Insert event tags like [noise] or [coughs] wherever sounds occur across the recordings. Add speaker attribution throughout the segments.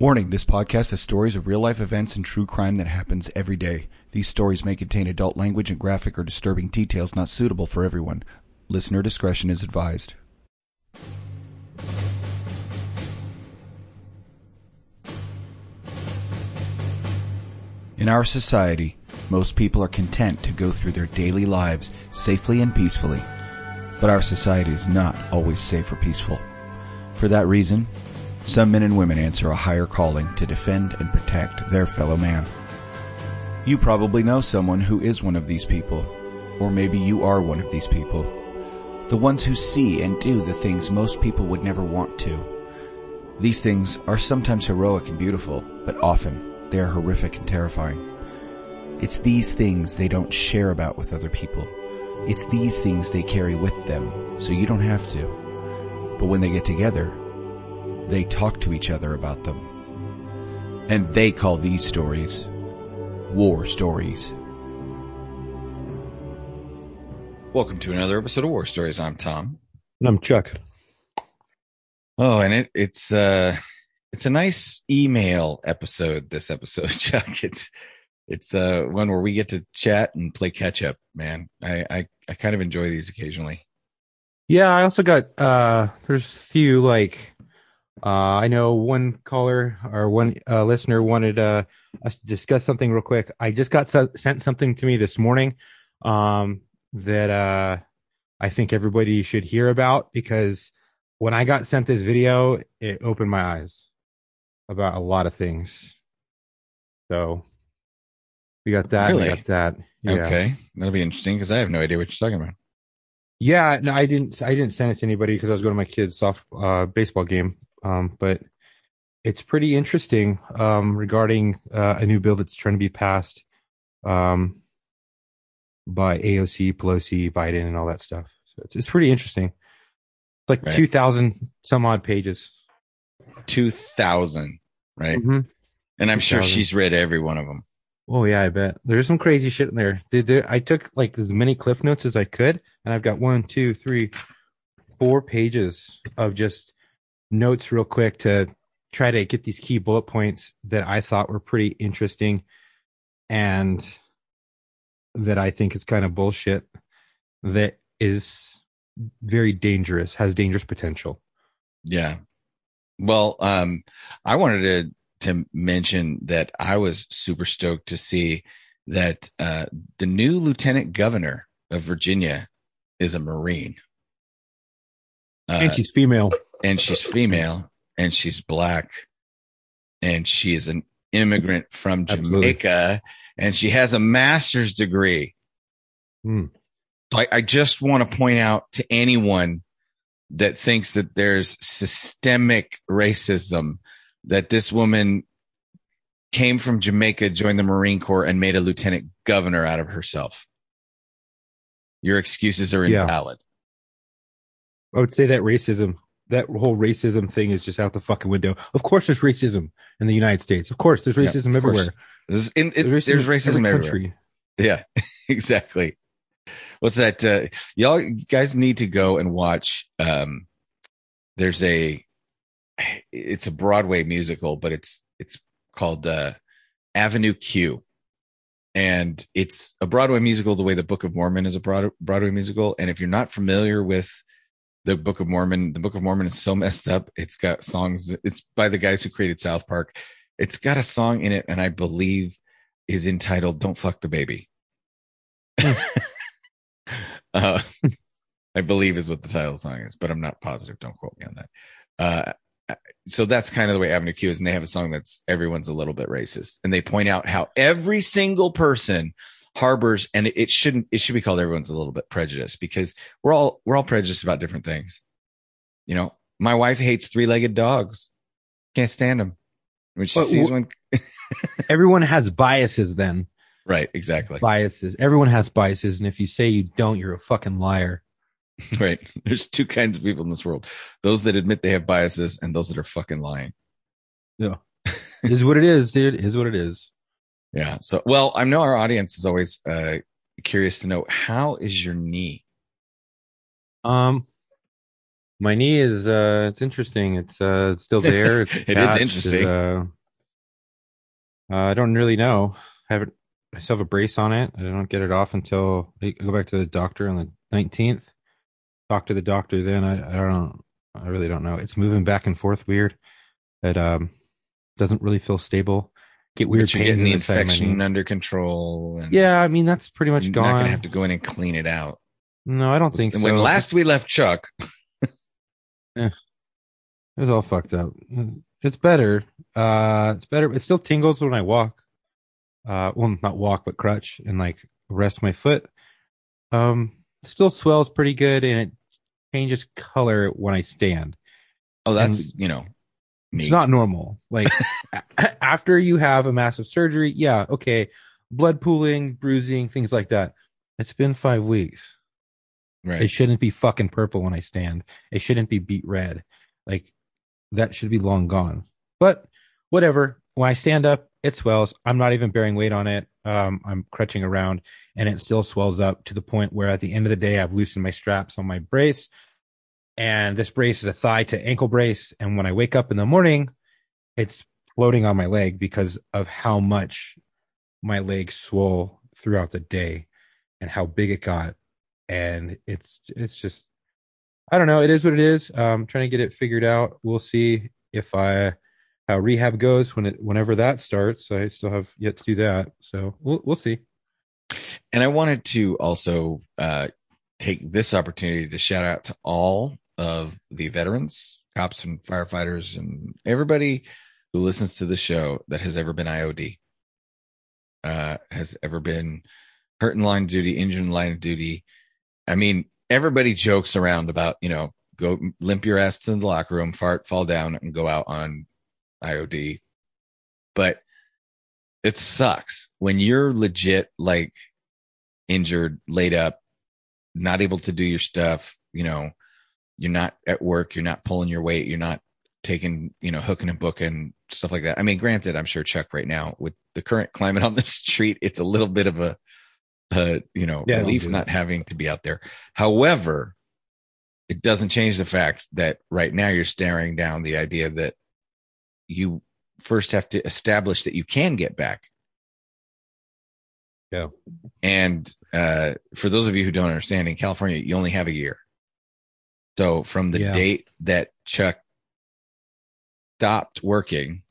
Speaker 1: Warning this podcast has stories of real life events and true crime that happens every day. These stories may contain adult language and graphic or disturbing details not suitable for everyone. Listener discretion is advised. In our society, most people are content to go through their daily lives safely and peacefully. But our society is not always safe or peaceful. For that reason, some men and women answer a higher calling to defend and protect their fellow man. You probably know someone who is one of these people, or maybe you are one of these people. The ones who see and do the things most people would never want to. These things are sometimes heroic and beautiful, but often they are horrific and terrifying. It's these things they don't share about with other people. It's these things they carry with them, so you don't have to. But when they get together, they talk to each other about them. And they call these stories war stories. Welcome to another episode of War Stories. I'm Tom.
Speaker 2: And I'm Chuck.
Speaker 1: Oh, and it, it's uh it's a nice email episode this episode, [laughs] Chuck. It's it's uh one where we get to chat and play catch up, man. I I, I kind of enjoy these occasionally.
Speaker 2: Yeah, I also got uh there's a few like uh I know one caller or one uh, listener wanted uh us to discuss something real quick. I just got so- sent something to me this morning um that uh I think everybody should hear about because when I got sent this video, it opened my eyes about a lot of things. So we got that.
Speaker 1: Really?
Speaker 2: We got that. Yeah.
Speaker 1: Okay, that'll be interesting because I have no idea what you're talking about.
Speaker 2: Yeah, no, I didn't. I didn't send it to anybody because I was going to my kid's soft uh, baseball game. Um, but it's pretty interesting um, regarding uh, a new bill that's trying to be passed um, by AOC, Pelosi, Biden, and all that stuff. So it's it's pretty interesting. It's like
Speaker 1: Right.
Speaker 2: two thousand some odd pages.
Speaker 1: Two thousand, right?
Speaker 2: Mhm.
Speaker 1: And I'm sure
Speaker 2: 2,000.
Speaker 1: she's read every one of them.
Speaker 2: Oh yeah, I bet there's some crazy shit in there. There- there- I took like as many cliff notes as I could, and I've got one, two, three, four pages of just notes real quick to try to get these key bullet points that I thought were pretty interesting, and that I think is kind of bullshit. That is very dangerous, has dangerous potential.
Speaker 1: Yeah. Well, um, I wanted to to mention that I was super stoked to see that uh, the new lieutenant governor of Virginia is a Marine, uh,
Speaker 2: and she's female.
Speaker 1: And she's female, and she's black, and she is an immigrant from
Speaker 2: Absolutely.
Speaker 1: Jamaica, and she has a master's degree.
Speaker 2: Hmm.
Speaker 1: So I, I just want to point out to anyone that thinks that there's systemic racism that this woman came from Jamaica, joined the Marine Corps, and made a lieutenant governor out of herself. Your excuses are
Speaker 2: Yeah.
Speaker 1: invalid.
Speaker 2: I would say that racism, that whole racism thing is just out the fucking window. Of course, there's racism in the United States. Of course, there's racism
Speaker 1: course.
Speaker 2: everywhere.
Speaker 1: There's, in, it, there's racism,
Speaker 2: in every
Speaker 1: everywhere.
Speaker 2: country.
Speaker 1: Yeah, [laughs] exactly. What's that? Uh, y'all you guys need to go and watch. Um, there's a, it's a Broadway musical, but it's it's called uh, Avenue Q, and it's a Broadway musical the way the Book of Mormon is a Broadway musical. And if you're not familiar with the Book of Mormon, the Book of Mormon is so [laughs] messed up. It's got songs. It's by the guys who created South Park. It's got a song in it, and I believe is entitled "Don't Fuck the Baby." [laughs] uh, I believe is what the title the song is, but I'm not positive. Don't quote me on that. Uh, so that's kind of the way Avenue Q is, and they have a song that's everyone's a little bit racist, and they point out how every single person harbors, and it, it shouldn't. It should be called everyone's a little bit prejudiced because we're all we're all prejudiced about different things. You know, my wife hates three legged dogs. Can't stand them. When she
Speaker 2: But
Speaker 1: sees
Speaker 2: wh-
Speaker 1: one, [laughs]
Speaker 2: Everyone has biases. Then
Speaker 1: right? Exactly.
Speaker 2: biases. Everyone has biases, and if you say you don't, you're a fucking liar. [laughs]
Speaker 1: Right. There's two kinds of people in this world those that admit they have biases and those that are fucking lying.
Speaker 2: Yeah, is what it is, dude. Is what it is.
Speaker 1: Yeah. So, well, I know our audience is always uh, curious to know how is your knee?
Speaker 2: Um, My knee is uh it's interesting. It's uh it's still there. [laughs] It's
Speaker 1: It is interesting.
Speaker 2: Uh, uh, I don't really know. I haven't I still have a brace on it. I don't get it off until I go back to the doctor on the nineteenth. Talk to the doctor then. I, I don't. I really don't know. It's moving back and forth weird. It um doesn't really feel stable. Get weird
Speaker 1: you're getting the
Speaker 2: the side of my
Speaker 1: infection under control. And
Speaker 2: Yeah, I mean that's pretty much
Speaker 1: you're
Speaker 2: gone.
Speaker 1: not to have to go in and clean it out.
Speaker 2: no, I don't think so.
Speaker 1: when last we left Chuck, [laughs]
Speaker 2: It was all fucked up. It's better. Uh, it's better. It still tingles when I walk. Uh, well, not walk, but crutch and like rest my foot. Um, still swells pretty good and it changes color when I stand.
Speaker 1: oh, that's, you know,
Speaker 2: It's not normal. Like [laughs] a- after you have a massive surgery, yeah, okay, blood pooling, bruising, things like that. It's been five weeks.
Speaker 1: right.
Speaker 2: It shouldn't be fucking purple when I stand. It shouldn't be beat red. Like that should be long gone. But whatever. When I stand up, it swells. I'm not even bearing weight on it. Um, I'm crutching around and it still swells up to the point where at the end of the day, I've loosened my straps on my brace. And this brace is a thigh to ankle brace. And when I wake up in the morning, it's floating on my leg because of how much my leg swole throughout the day and how big it got and it's it's just I don't know. It is what it is. I'm trying to get it figured out. We'll see if I how rehab goes when it whenever that starts. I still have yet to do that, so we'll we'll see.
Speaker 1: And I wanted to also uh, take this opportunity to shout out to all of the veterans, cops, and firefighters, and everybody who listens to the show that has ever been IOD, uh, has ever been hurt in line of duty, injured in line of duty. I mean, everybody jokes around about, you know, go limp your ass to the locker room, fart, fall down, and go out on IOD. But it sucks when you're legit like injured, laid up, not able to do your stuff, you know, you're not at work, you're not pulling your weight, you're not taking, you know, hooking and booking, stuff like that. I mean, granted, I'm sure Chuck right now with the current climate on [laughs] the street, it's a little bit of a, uh, you know,
Speaker 2: Yeah,
Speaker 1: relief
Speaker 2: do
Speaker 1: not having to be out there. However, it doesn't change the fact that right now you're staring down the idea that you first have to establish that you can get back.
Speaker 2: Yeah.
Speaker 1: And uh, for those of you who don't understand, in California, you only have a year. So from the
Speaker 2: Yeah.
Speaker 1: date that Chuck stopped working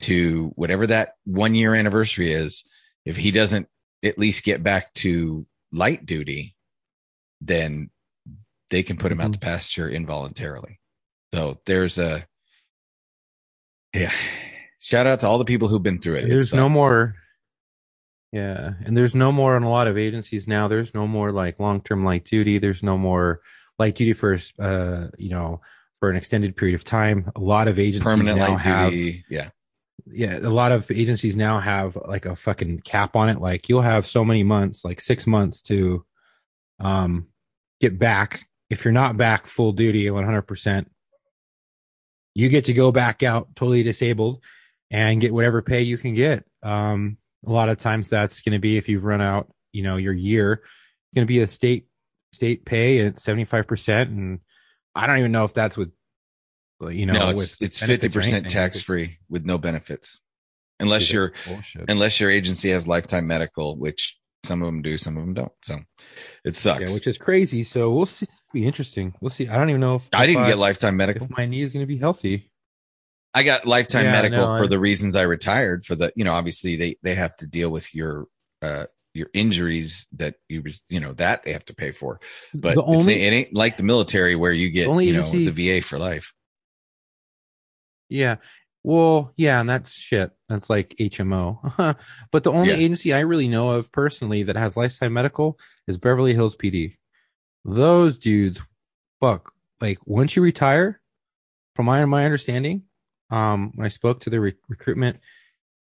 Speaker 1: to whatever that one year anniversary is, if he doesn't at least get back to light duty, then they can put him out
Speaker 2: Mhm.
Speaker 1: to pasture involuntarily. So there's a yeah. Shout out to all the people who've been through it. It
Speaker 2: There's no more. Yeah, and there's no more in a lot of agencies now. There's no more like long term light duty. There's no more light duty for uh you know for an extended period of time. A lot of agencies
Speaker 1: permanent
Speaker 2: now have
Speaker 1: duty. Yeah.
Speaker 2: yeah, a lot of agencies now have like a fucking cap on it. Like you'll have so many months, like six months to um get back. If you're not back full duty 100 percent you get to go back out totally disabled and get whatever pay you can get. Um, a lot of times that's going to be if you've run out, you know, your year, it's going to be a state state pay at seventy five percent, and I don't even know if that's with, you know,
Speaker 1: no,
Speaker 2: with
Speaker 1: it's it's
Speaker 2: 50%
Speaker 1: tax free with no benefits, unless your unless your agency has lifetime medical, which some of them do, some of them don't. So it sucks.
Speaker 2: yeah, which is crazy. So we'll see. It'll be interesting. We'll see. I don't even know if
Speaker 1: I
Speaker 2: if
Speaker 1: didn't get lifetime medical.
Speaker 2: if my knee is going to be healthy.
Speaker 1: I got lifetime
Speaker 2: Yeah,
Speaker 1: medical
Speaker 2: no,
Speaker 1: for
Speaker 2: I-
Speaker 1: the reasons I retired. For the you know, obviously they they have to deal with your uh your injuries that you you know that they have to pay for. But
Speaker 2: only
Speaker 1: it ain't like the military where you get
Speaker 2: only
Speaker 1: you know the VA for life.
Speaker 2: Yeah. Well, yeah, and that's shit. That's like HMO. [laughs] but the only
Speaker 1: Yeah.
Speaker 2: agency I really know of personally that has lifetime medical is Beverly Hills PD. Those dudes, fuck. Like once you retire, from my my understanding, um, when I spoke to the re- recruitment,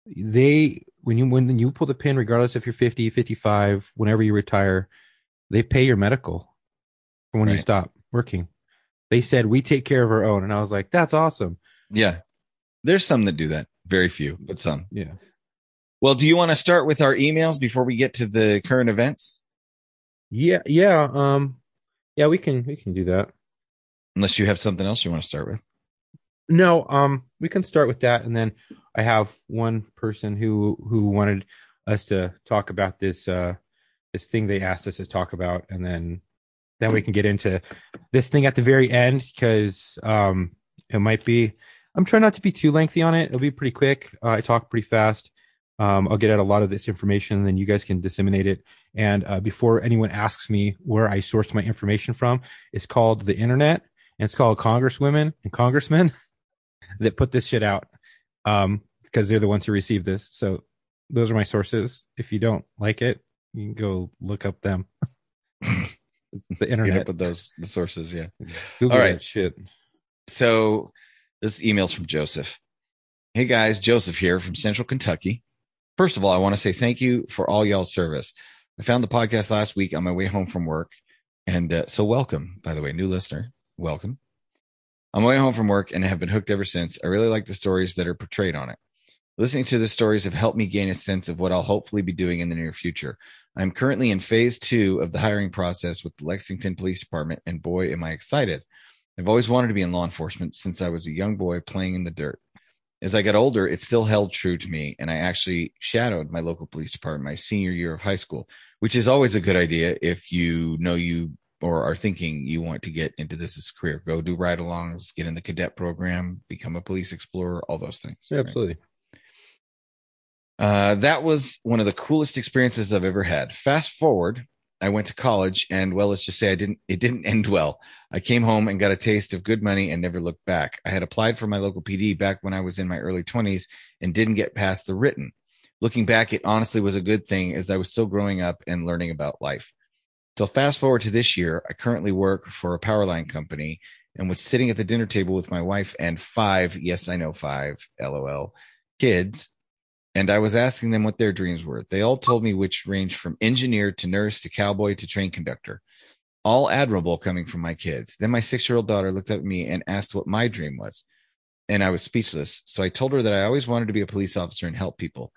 Speaker 2: they when you when you pull the pin, regardless if you're 50, 55, whenever you retire, they pay your medical from when you stop working. They said we take care of our own, and I was like, that's awesome.
Speaker 1: Yeah, there's some that do that. Very few, but some.
Speaker 2: Yeah.
Speaker 1: Well, do you want to start with our emails before we get to the current events?
Speaker 2: Yeah, yeah, um, yeah, we can we can do that.
Speaker 1: Unless you have something else you want to start with.
Speaker 2: No, um, we can start with that, and then I have one person who who wanted us to talk about this uh this thing they asked us to talk about, and then then we can get into this thing at the very end because um it might be. I'm trying not to be too lengthy on it. It'll be pretty quick. Uh, I talk pretty fast. Um, I'll get out a lot of this information, and then you guys can disseminate it. And uh, before anyone asks me where I sourced my information from, it's called the internet, and it's called congresswomen and congressmen [laughs] that put this shit out um, because they're the ones who receive this. So those are my sources. If you don't like it, you can go look up them. the [laughs] internet.
Speaker 1: with those the sources, yeah.
Speaker 2: Google
Speaker 1: All right.
Speaker 2: shit.
Speaker 1: So this email's from Joseph. Hey guys, Joseph here from Central Kentucky. First of all, I want to say thank you for all y'all's service. I found the podcast last week on my way home from work. And uh, so welcome, by the way, new listener. Welcome. On my way home from work and have been hooked ever since. I really like the stories that are portrayed on it. Listening to the stories have helped me gain a sense of what I'll hopefully be doing in the near future. I'm currently in phase two of the hiring process with the Lexington Police Department, and boy, am I excited. I've always wanted to be in law enforcement since I was a young boy playing in the dirt. As I got older, it still held true to me, and I actually shadowed my local police department my senior year of high school, which is always a good idea if you know you or are thinking you want to get into this as a career. Go do ride alongs, get in the cadet program, become a police explorer, all those things.
Speaker 2: Yeah,
Speaker 1: right?
Speaker 2: absolutely.
Speaker 1: Uh, that was one of the coolest experiences I've ever had. Fast forward, I went to college, and well, let's just say I didn't. It didn't [laughs] end well. I came home and got a taste of good money and never looked back. I had applied for my local PD back when I was in my early twenties and didn't get past the written. Looking back, it honestly was a good thing as I was still growing up and learning about life. So fast forward to this year, I currently work for a power line company and was sitting at the dinner table with my wife and five, yes, I know five, lol, kids and I was asking them what their dreams were. They all told me which ranged from engineer to nurse to cowboy to train conductor, all admirable coming from my kids. Then my six year old daughter looked at me and asked what my dream was. And I was speechless. So I told her that I always wanted to be a police officer and help people.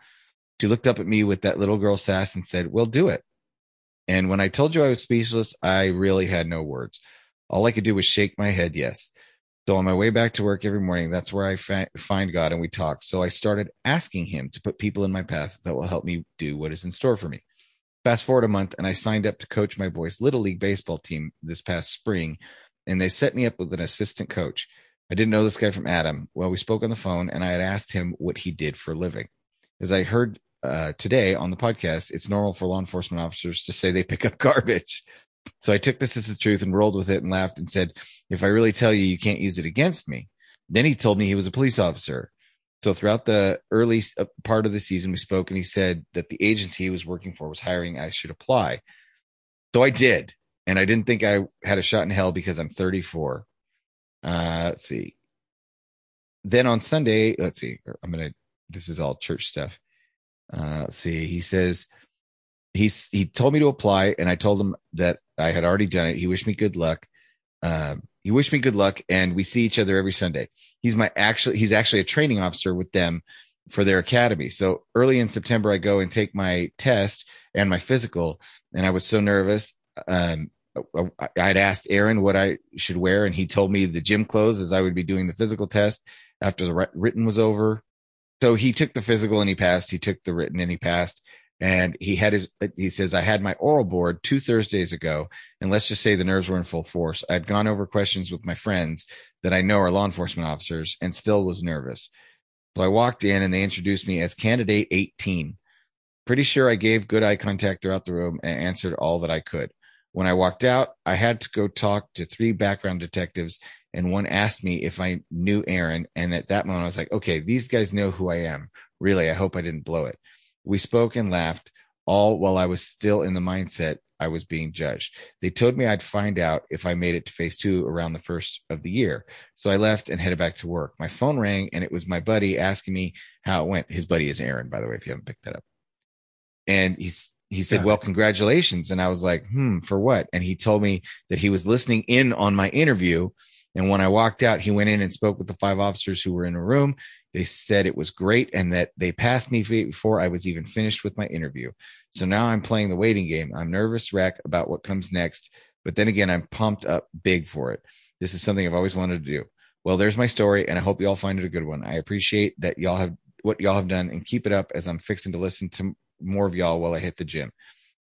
Speaker 1: She looked up at me with that little girl sass and said, Well, do it. And when I told you I was speechless, I really had no words. All I could do was shake my head, yes. So on my way back to work every morning, that's where I fa- find God and we talk. So I started asking him to put people in my path that will help me do what is in store for me. Fast forward a month and I signed up to coach my boys' little league baseball team this past spring and they set me up with an assistant coach. I didn't know this guy from Adam. Well, we spoke on the phone and I had asked him what he did for a living. As I heard uh, today on the podcast, it's normal for law enforcement officers to say they pick up [laughs] garbage. So I took this as the truth and rolled with it and laughed and said, if I really tell you, you can't use it against me. Then he told me he was a police officer. So throughout the early uh, part of the season, we spoke and he said that the agency he was working for was hiring. I should apply. So I did. And I didn't think I had a shot in hell because I'm 34. Uh, let's see. Then on Sunday, let's see, I'm going to, this is all church stuff. Uh, see. He says, he's, he told me to apply and I told him that I had already done it. He wished me good luck. Um, he wished me good luck and we see each other every Sunday. He's my actually, he's actually a training officer with them for their academy. So early in September, I go and take my test and my physical and I was so nervous. Um, I had asked Aaron what I should wear and he told me the gym clothes as I would be doing the physical test after the written was over. So he took the physical and he passed. He took the written and he passed. And he had his he says i had my oral board two thursdays ago and let's just say the nerves were in full force. I'd gone over questions with my friends that i know are law enforcement officers and still was nervous. So i walked in and they introduced me as candidate 18 pretty sure i gave good eye contact throughout the room and answered all that i could. When i walked out i had to go talk to three background detectives and one asked me if i knew aaron and at that moment i was like okay these guys know who i am really i hope i didn't blow it we spoke and laughed, all while I was still in the mindset I was being judged. They told me I'd find out if I made it to phase two around the first of the year. So I left and headed back to work. My phone rang and it was my buddy asking me how it went. His buddy is Aaron, by the way, if you haven't picked that up. And he's, he said, well, congratulations. And I was like, hmm, for what? And he told me that he was listening in on my interview. And when I walked out, he went in and spoke with the five officers who were in a room. They said it was great and that they passed me before I was even finished with my interview. So now I'm playing the waiting game. I'm nervous wreck about what comes next, but then again, I'm pumped up big for it. This is something I've always wanted to do. Well, there's my story, and I hope you all find it a good one. I appreciate that y'all have what y'all have done and keep it up as I'm fixing to listen to more of y'all while I hit the gym.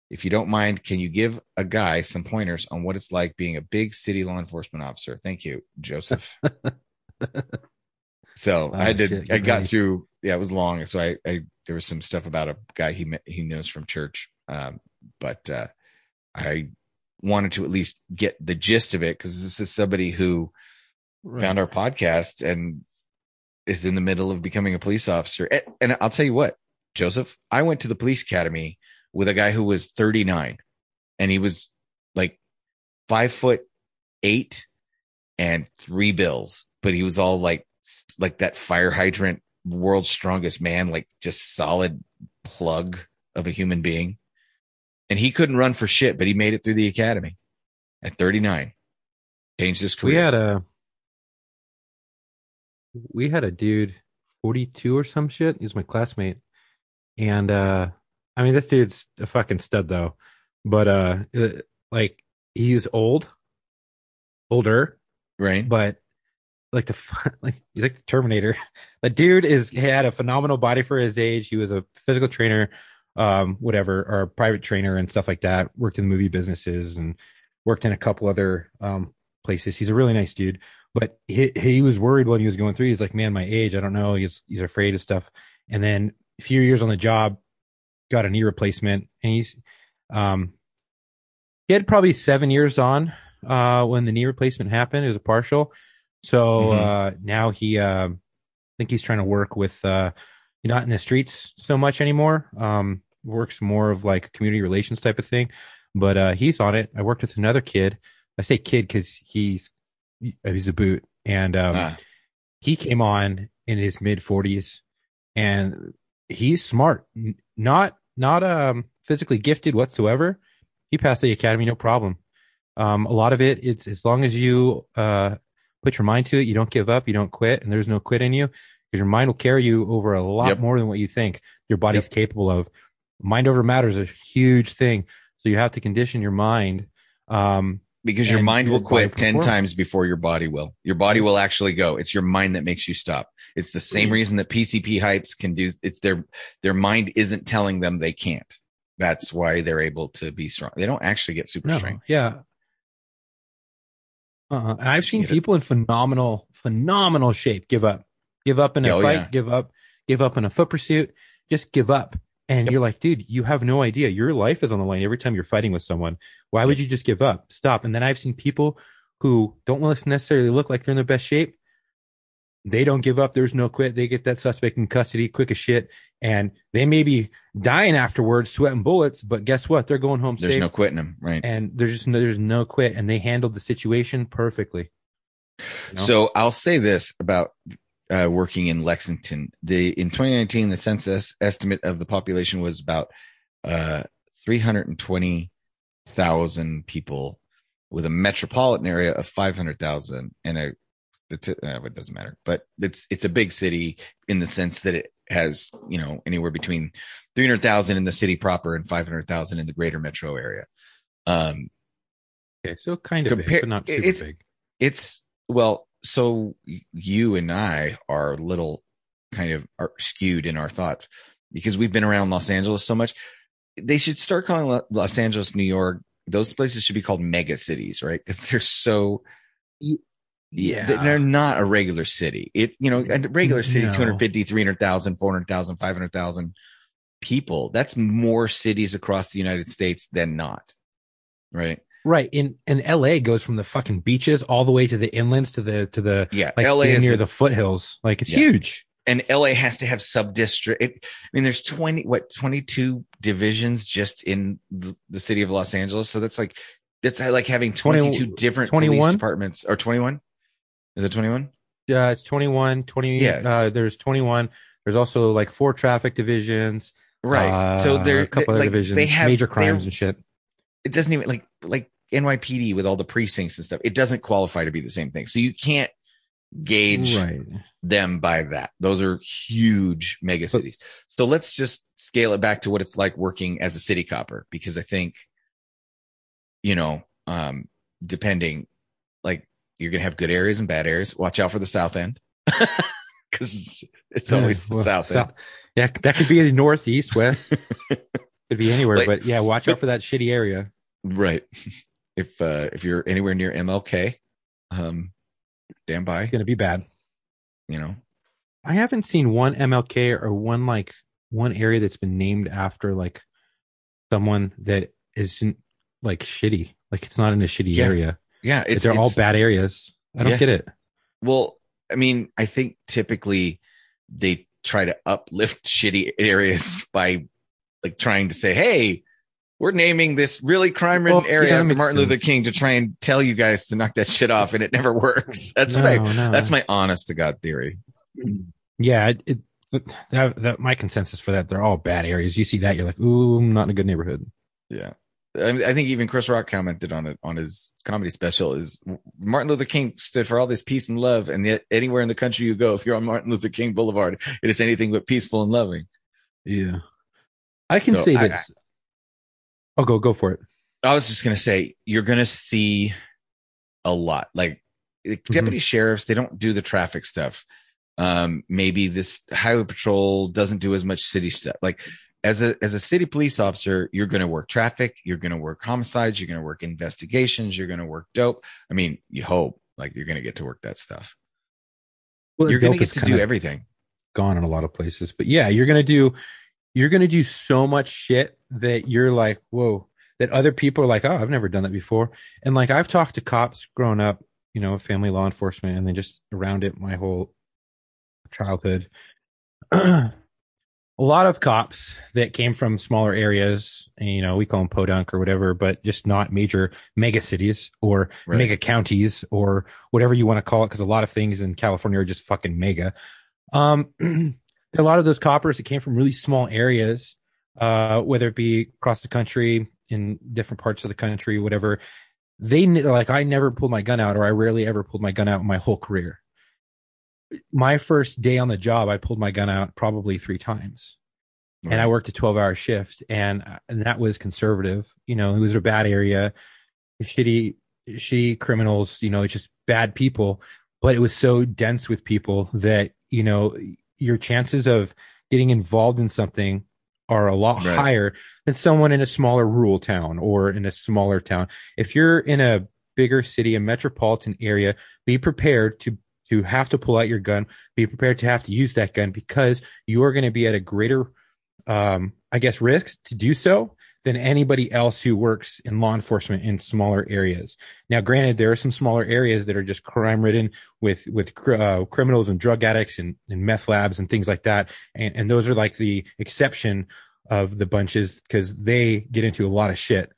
Speaker 1: If you don't mind, can you give a guy some pointers on what it's like being a big city law enforcement officer? Thank you, Joseph. [laughs] so
Speaker 2: Oh,
Speaker 1: I did.
Speaker 2: shit,
Speaker 1: I got
Speaker 2: ready.
Speaker 1: through. Yeah, it was long. So I, I there was some stuff about a guy he met, he knows from church. Um, but uh, I wanted to at least get the gist of it because this is somebody who found our podcast and is in the middle of becoming a police officer. And, and I'll tell you what, Joseph, I went to the police academy with a guy who was 39 and he was like five foot eight and three bills, but he was all like, like that fire hydrant, world's strongest man, like just solid plug of a human being. And he couldn't run for shit, but he made it through the academy at 39. Changed his career.
Speaker 2: we had a we had a dude 42 or some shit he's my classmate and uh i mean this dude's a fucking stud though. But uh uh, like he's old older
Speaker 1: right?
Speaker 2: but like the [laughs] like he's like the terminator. [laughs] The dude is he had a phenomenal body for his age. He was a physical trainer um whatever or a private trainer and stuff like that. Worked in movie businesses and worked in a couple other um places. He's a really nice dude. But he he was worried when he was going through. He's like man my age i don't know. He's he's afraid of stuff. And then a few years on the job got a knee replacement and he's um he had probably seven years on uh when the knee replacement happened. It was a partial. So
Speaker 1: Mhm.
Speaker 2: uh now he um i think he's trying to work with uh not in the streets so much anymore. Um works more of like community relations type of thing. But uh he's on it. I worked with another kid. I say kid because he's he's a boot. And um
Speaker 1: Ah,
Speaker 2: he came on in his mid 40s and he's smart not not um physically gifted whatsoever. He passed the academy no problem. Um a lot of it it's as long as you uh put your mind to it you don't give up you don't quit and there's no quit in you because your mind will carry you over a lot
Speaker 1: Yep.
Speaker 2: more than what you think your body's capable of. Mind over matter is a huge thing. So you have to condition your mind um
Speaker 1: because your mind will quit 10 times before your body will. Your body will actually go. It's your mind that makes you stop. It's the same
Speaker 2: Mm.
Speaker 1: reason that PCP hypes can do it's their their mind isn't telling them they can't. That's why they're able to be strong. They don't actually get super
Speaker 2: No,
Speaker 1: strength.
Speaker 2: yeah. And I've seen
Speaker 1: get it.
Speaker 2: people in phenomenal, phenomenal shape give up, give up in a
Speaker 1: Oh,
Speaker 2: fight,
Speaker 1: yeah.
Speaker 2: give up, give up in a foot pursuit, just give up. And
Speaker 1: Yep.
Speaker 2: you're like, dude, you have no idea. Your life is on the line every time you're fighting with someone. Why would you just give up? Stop. And then I've seen people who don't necessarily look like they're in the best shape. They don't give up. There's no quit. They get that suspect in custody quick as shit. And they may be dying afterwards, sweating bullets, but guess what? They're going home
Speaker 1: There's
Speaker 2: safe
Speaker 1: no quitting them, right?
Speaker 2: and there's just no, there's no quit and they handled the situation perfectly You know?
Speaker 1: So I'll say this about uh, working in Lexington. The in 2019, the census estimate of the population was about uh, 320,000 people, with a metropolitan area of 500,000 and a. Uh, it doesn't matter, but it's it's a big city in the sense that it has you know anywhere between 300,000 in the city proper and 500,000 in the greater metro area. Um,
Speaker 2: okay so kind of
Speaker 1: compare-
Speaker 2: big but not super
Speaker 1: it's-
Speaker 2: big
Speaker 1: it's well so you and i are a little kind of are skewed in our thoughts because we've been around los angeles so much. They should start calling los angeles new york. Those places should be called mega cities right? Because they're so yeah they- they're not a regular city. It you know a regular city
Speaker 2: No.
Speaker 1: 250 300,000 400,000 500,000 people. That's more cities across the united states than not right
Speaker 2: right in and la goes from the fucking beaches all the way to the inlands to the to the
Speaker 1: yeah
Speaker 2: like
Speaker 1: la is
Speaker 2: near
Speaker 1: a-
Speaker 2: the foothills like it's
Speaker 1: Yeah.
Speaker 2: huge
Speaker 1: and LA has to have sub district. I mean, there's 20, what, 22 divisions just in the, the city of Los Angeles. So that's like, that's like having 22
Speaker 2: 20
Speaker 1: different
Speaker 2: 21?
Speaker 1: police departments or 21. Is it 21?
Speaker 2: yeah it's 21 20
Speaker 1: Yeah.
Speaker 2: uh there's 21 there's also like four traffic divisions
Speaker 1: Right. so
Speaker 2: uh,
Speaker 1: they're
Speaker 2: a couple
Speaker 1: like,
Speaker 2: other divisions
Speaker 1: they have
Speaker 2: major crimes and shit
Speaker 1: It doesn't even like, like NYPD with all the precincts and stuff. It doesn't qualify to be the same thing. So you can't gauge
Speaker 2: right
Speaker 1: them by that. Those are huge mega cities. So let's just scale it back to what it's like working as a city copper because I think, you know, um, depending, like you're gonna have good areas and bad areas. Watch out for the south end [laughs] because it's, it's always
Speaker 2: Yeah, well,
Speaker 1: the south
Speaker 2: so-
Speaker 1: end.
Speaker 2: yeah, that could be the northeast, west, [laughs] could be anywhere.
Speaker 1: Like-
Speaker 2: but yeah, watch out for that shitty area.
Speaker 1: Right. If uh if you're anywhere near MLK, um, stand by.
Speaker 2: It's gonna be bad.
Speaker 1: You know.
Speaker 2: I haven't seen one MLK or one like one area that's been named after like someone that isn't like shitty. Like it's not in a shitty
Speaker 1: Yeah.
Speaker 2: area.
Speaker 1: Yeah, it's
Speaker 2: They're all bad areas. I don't
Speaker 1: Yeah.
Speaker 2: get it.
Speaker 1: Well, I mean, I think typically they try to uplift [laughs] shitty areas by like trying to say, "Hey, we're naming this really crime-ridden
Speaker 2: Well,
Speaker 1: area
Speaker 2: yeah,
Speaker 1: after Martin Luther. King to try and tell you guys to knock that shit off," and it never [laughs] works. That's
Speaker 2: no,
Speaker 1: my
Speaker 2: no.
Speaker 1: that's my honest to god theory.
Speaker 2: yeah. It, it that, that my consensus for that they're all bad areas. You see that you're like, ooh, I'm not in a good neighborhood.
Speaker 1: Yeah. I, I think even Chris Rock commented on it on his comedy special is Martin Luther King stood for all this peace and love. And yet anywhere in the country you go, if you're on Martin Luther King Boulevard, it is anything but peaceful and loving.
Speaker 2: Yeah, I can
Speaker 1: So
Speaker 2: say
Speaker 1: I-
Speaker 2: I'll go go for it.
Speaker 1: I was just going to say, you're going to see a lot like deputy sheriffs. They don't do the traffic stuff. Um, maybe this highway patrol doesn't do as much city stuff. Like as a, as a city police officer, you're going to work traffic. You're going to work homicides. You're going to work investigations. You're going to work dope. I mean, you hope like you're going to get to work that stuff.
Speaker 2: Well,
Speaker 1: you're going to get to do everything.
Speaker 2: Gone in a lot of places, but yeah, you're gonna do. You're gonna do so much shit that you're like, whoa. That other people are like, oh, I've never done that before. And like, I've talked to cops growing up, you know, family law enforcement, and then just around it my whole childhood. [clears throat] a lot of cops that came from smaller areas, and, you know, we call them podunk or whatever, but just not major mega cities or
Speaker 1: Right.
Speaker 2: mega counties or whatever you want to call it, because a lot of things in California are just fucking mega. Um, [clears throat] a lot of those coppers that came from really small areas, uh, whether it be across the country, in different parts of the country, whatever. They like I never pulled my gun out, or I rarely ever pulled my gun out in my whole career. My first day on the job, I pulled my gun out probably three times and I worked a 12 hour shift and, and that was conservative. You know, it was a bad area, shitty, shitty criminals, you know, just bad people, but it was so dense with people that, you know, your chances of getting involved in something are a lot
Speaker 1: Right.
Speaker 2: higher than someone in a smaller rural town or in a smaller town. If you're in a bigger city, a metropolitan area, be prepared to to have to pull out your gun, be prepared to have to use that gun because you are going to be at a greater um, I guess, risk to do so than anybody else who works in law enforcement in smaller areas. Now, granted, there are some smaller areas that are just crime ridden with with uh, criminals and drug addicts and, and meth labs and things like that, and, and those are like the exception of the bunches because they get into a lot of shit.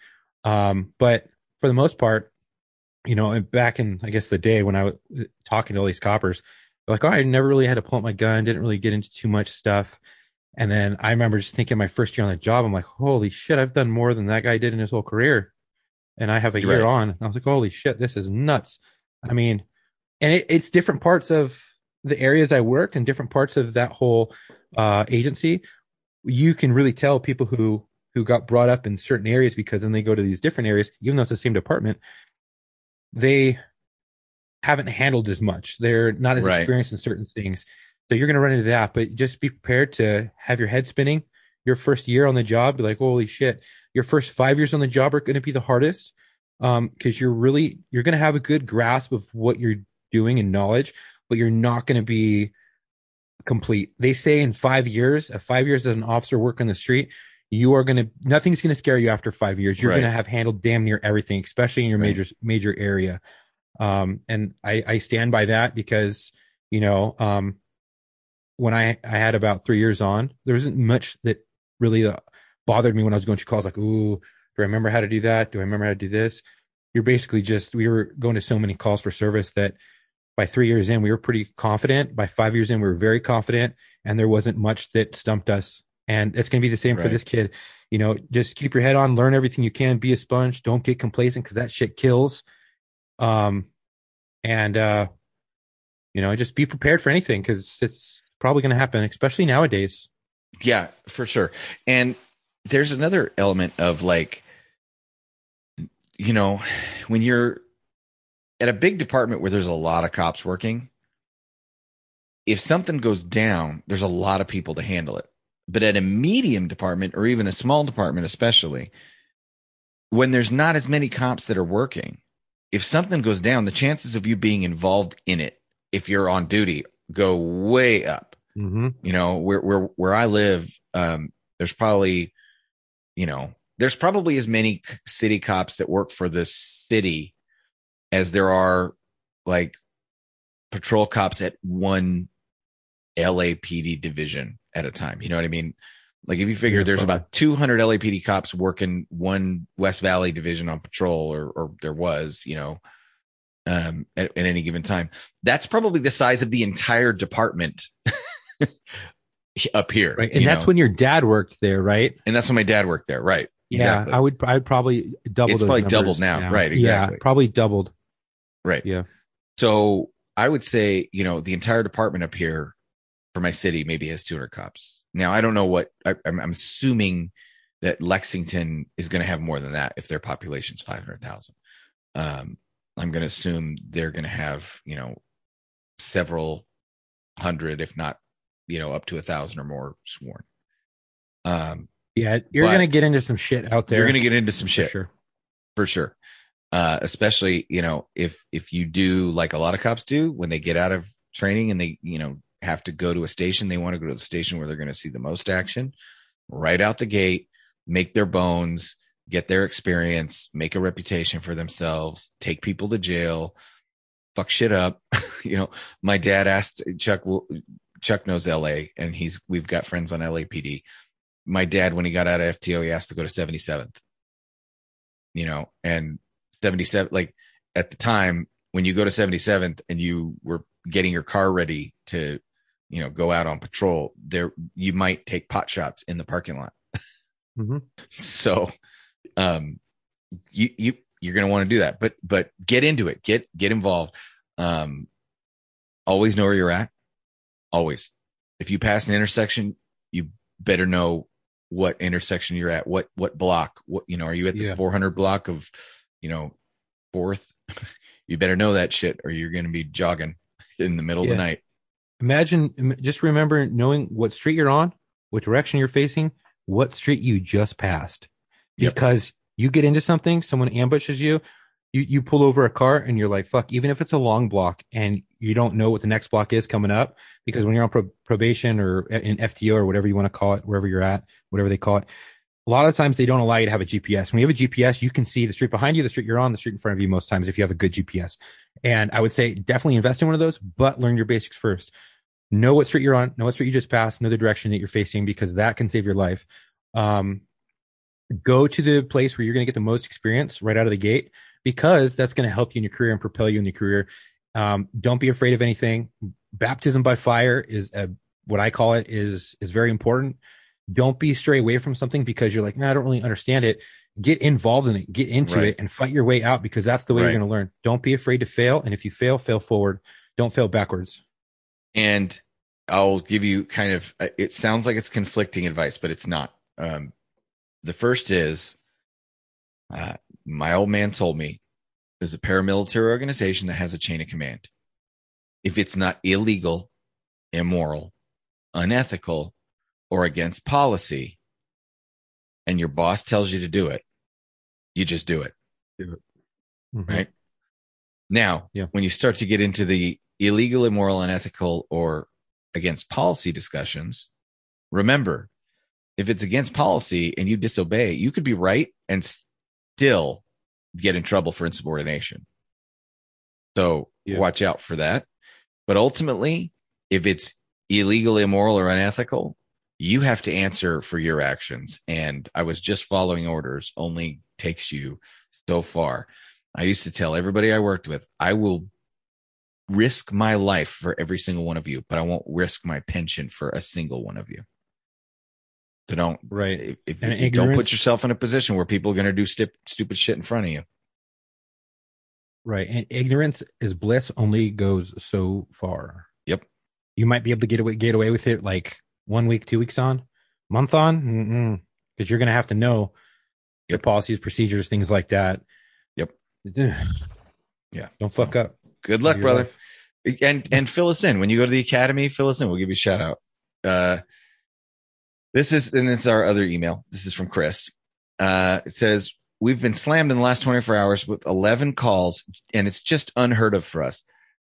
Speaker 2: Um, but for the most part, you know, back in I guess the day when I was talking to all these coppers, like, oh, I never really had to pull out my gun, didn't really get into too much stuff. And then I remember just thinking my first year on the job, I'm like, holy shit, I've done more than that guy did in his whole career. And I have a year
Speaker 1: Right.
Speaker 2: on. And I was like, holy shit, this is nuts. I mean, and it, it's different parts of the areas I worked and different parts of that whole uh, agency. You can really tell people who who got brought up in certain areas because then they go to these different areas, even though it's the same department, they haven't handled as much. They're not as
Speaker 1: Right.
Speaker 2: experienced in certain things. So you're going to run into that, but just be prepared to have your head spinning. Your first year on the job, be like, holy shit. Your first five years on the job are going to be the hardest um, because you're really you're going to have a good grasp of what you're doing and knowledge, but you're not going to be complete. They say in five years, uh, five years as an officer working on the street, you are going to nothing's going to scare you after five years. You're
Speaker 1: Right.
Speaker 2: going to have handled damn near everything, especially in your
Speaker 1: Right.
Speaker 2: major major area. Um, and I, I stand by that because you know um, when I I had about three years on, there wasn't much that really uh, bothered me when I was going to calls. Like, ooh, do I remember how to do that? Do I remember how to do this? You're basically just we were going to so many calls for service that by three years in we were pretty confident. By five years in we were very confident, and there wasn't much that stumped us. And it's going to be the same for this kid. You know, just keep your head on, learn everything you can, be a sponge, don't get complacent because that shit kills. Um, and uh, you know, just be prepared for anything because it's probably going to happen, especially nowadays.
Speaker 1: Yeah, for sure. And there's another element of like, you know, when you're at a big department where there's a lot of cops working, if something goes down, there's a lot of people to handle it. But at a medium department or even a small department, especially when there's not as many cops that are working, if something goes down, the chances of you being involved in it, if you're on duty, go way up.
Speaker 2: Mm-hmm.
Speaker 1: You know, where where where I live, um, there's probably, you know, there's probably as many city cops that work for the city as there are like patrol cops at one LAPD division at a time. You know what I mean? Like if you figure there's about 200 LAPD cops working one West Valley division on patrol, or or there was, you know, um, at, at any given time. That's probably the size of the entire department [laughs] [laughs] up here,
Speaker 2: Right. And that's
Speaker 1: know?
Speaker 2: when your dad worked there, right?
Speaker 1: and that's when my dad worked there, right?
Speaker 2: Yeah. I would I would probably double
Speaker 1: It's probably doubled now. Right, exactly.
Speaker 2: Yeah, probably doubled.
Speaker 1: Right.
Speaker 2: Yeah.
Speaker 1: So I would say, you know, the entire department up here for my city maybe has 200 cops. Now, I don't know what I, I'm, I'm assuming that Lexington is going to have more than that if their population's 500,000. Um, I'm going to assume they're going to have, you know, several hundred, if not, you know, up to a thousand or more sworn. Um,
Speaker 2: Yeah. You're gonna get into some shit out there.
Speaker 1: you're going to get into some shit for
Speaker 2: sure.
Speaker 1: for sure. Uh, especially, you know, if if you do like a lot of cops do when they get out of training and they, you know, have to go to a station, they want to go to the station where they're going to see the most action right out the gate, make their bones, get their experience, make a reputation for themselves, take people to jail, fuck shit up. [laughs] you know, my dad asked Chuck, well, Chuck knows LA and he's, we've got friends on LAPD. My dad, when he got out of FTO, he asked to go to 77th, you know, and 77, like at the time when you go to 77th and you were getting your car ready to, you know, go out on patrol, there, you might take pot shots in the parking lot. [laughs]
Speaker 2: Mhm.
Speaker 1: So, um, you, you, you're going to want to do that, but, but get into it, get, get involved. Um, always know where you're at. Always. If you pass an intersection, you better know what intersection you're at, what, what block, what, you know, are you at the
Speaker 2: Yeah.
Speaker 1: 400 block of, you know, fourth? [laughs] you better know that shit or you're going to be jogging in the middle of the night.
Speaker 2: Imagine, just remember knowing what street you're on, what direction you're facing, what street you just passed.
Speaker 1: Yep.
Speaker 2: Because you get into something, someone ambushes you, you you pull over a car, and you're like, "Fuck!" Even if it's a long block and you don't know what the next block is coming up, because when you're on pro- probation or in FTO or whatever you want to call it, wherever you're at, whatever they call it, a lot of times they don't allow you to have a GPS. When you have a GPS, you can see the street behind you, the street you're on, the street in front of you most times if you have a good GPS. And I would say definitely invest in one of those, but learn your basics first. Know what street you're on, know what street you just passed, know the direction that you're facing because that can save your life. Um, go to the place where you're going to get the most experience right out of the gate because that's going to help you in your career and propel you in your career. Um, don't be afraid of anything. Baptism by fire is a, what I call it is is very important. Don't be stray away from something because you're like, nah, I don't really understand it. Get involved in it, get into
Speaker 1: Right.
Speaker 2: it, and fight your way out because that's the way
Speaker 1: Right.
Speaker 2: you're going to learn. Don't be afraid to fail, and if you fail, fail forward. Don't fail backwards.
Speaker 1: And I'll give you kind of, uh, it sounds like it's conflicting advice, but it's not. Um, the first is, uh, my old man told me there's a paramilitary organization that has a chain of command. If it's not illegal, immoral, unethical, or against policy, and your boss tells you to do it, you just do it.
Speaker 2: Mhm.
Speaker 1: Right. Now,
Speaker 2: Yeah.
Speaker 1: when you start to get into the illegal, immoral, unethical, or against policy discussions, remember if it's against policy and you disobey, you could be right and still get in trouble for insubordination. So
Speaker 2: Yeah.
Speaker 1: watch out for that. But ultimately, if it's illegal, immoral, or unethical, you have to answer for your actions. And I was just following orders only takes you so far. I used to tell everybody I worked with, I will risk my life for every single one of you, but I won't risk my pension for a single one of you. So don't,
Speaker 2: Right.
Speaker 1: if, if
Speaker 2: And
Speaker 1: you don't put yourself in a position where people are going to do stu- stupid shit in front of you.
Speaker 2: Right. And ignorance is bliss only goes so far.
Speaker 1: Yep.
Speaker 2: You might be able to get away get away with it like one week, two weeks on, month on, because you're going to have to know
Speaker 1: Yep.
Speaker 2: the policies, procedures, things like that.
Speaker 1: Yep. [sighs] Yeah.
Speaker 2: Don't fuck up.
Speaker 1: Good luck, brother.
Speaker 2: life.
Speaker 1: And and fill us in when you go to the academy. Fill us in. We'll give you a shout out. Uh, this is and this is our other email. This is from Chris. Uh, it says we've been slammed in the last 24 hours with 11 calls, and it's just unheard of for us.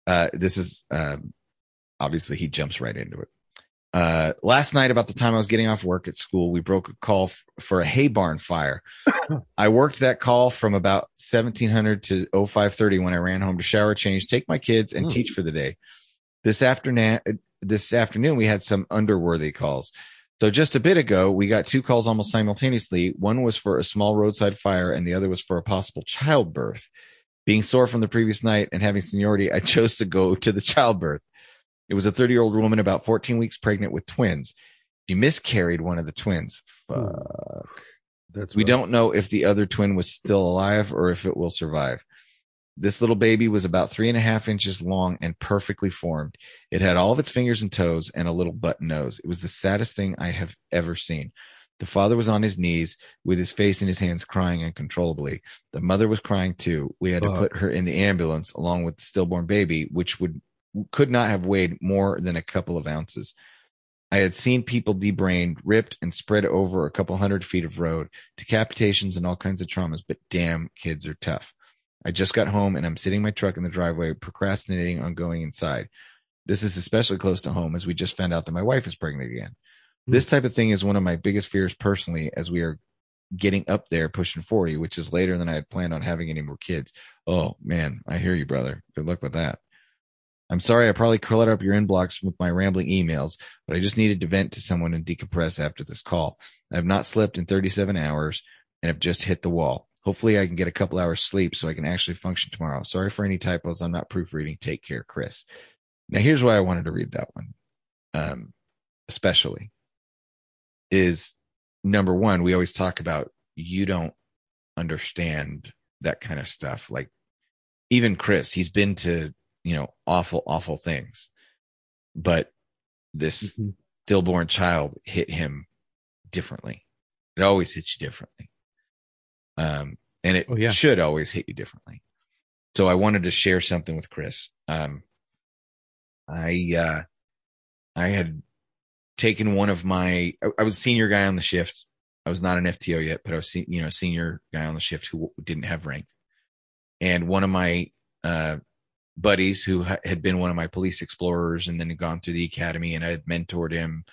Speaker 1: Uh, this is um, obviously he jumps right into it. Uh, last night, about the time I was getting off work at school, we broke a call f- for a hay barn fire. [coughs] I worked that call from about 1700 to 0530 when I ran home to shower, change, take my kids, and
Speaker 2: Hmm.
Speaker 1: teach for the day. This afternoon, this afternoon, we had some underworthy calls. So just a bit ago, we got two calls almost simultaneously. One was for a small roadside fire, and the other was for a possible childbirth. Being sore from the previous night and having seniority, I [laughs] chose to go to the childbirth. It was a 30 year old woman about 14 weeks pregnant with twins. She miscarried one of the twins. Fuck.
Speaker 2: That's
Speaker 1: We
Speaker 2: rough.
Speaker 1: don't know if the other twin was still alive or if it will survive. This little baby was about three and a half inches long and perfectly formed. It had all of its fingers and toes and a little button nose. It was the saddest thing I have ever seen. The father was on his knees with his face in his hands, crying uncontrollably. The mother was crying too. We had to put her in the ambulance along with the stillborn baby, which would could not have weighed more than a couple of ounces. I had seen people debrained, ripped, and spread over a couple hundred feet of road, decapitations and all kinds of traumas, but damn, kids are tough. I just got home and I'm sitting in my truck in the driveway, procrastinating on going inside. This is especially close to home as we just found out that my wife is pregnant again.
Speaker 2: Hmm.
Speaker 1: This type of thing is one of my biggest fears personally as we are getting up there pushing 40, which is later than I had planned on having any more kids. Oh man, I hear you, brother. Good luck with that. I'm sorry I probably cluttered up your inbox with my rambling emails, but I just needed to vent to someone and decompress after this call. I have not slept in 37 hours and have just hit the wall. Hopefully I can get a couple hours sleep so I can actually function tomorrow. Sorry for any typos. I'm not proofreading. Take care, Chris. Now here's why I wanted to read that one. Um, especially is number one, we always talk about you don't understand that kind of stuff. Like even Chris, he's been to, you know, awful, awful things, but this
Speaker 2: Mhm.
Speaker 1: stillborn child hit him differently. It always hits you differently. Um, and it
Speaker 2: Oh, yeah.
Speaker 1: should always hit you differently. So I wanted to share something with Chris. Um, I, uh, I had taken one of my, I, I was senior guy on the shift. I was not an FTO yet, but I was, you know, senior guy on the shift who didn't have rank. And one of my, uh, buddies who ha- had been one of my police explorers and then had gone through the academy and I had mentored him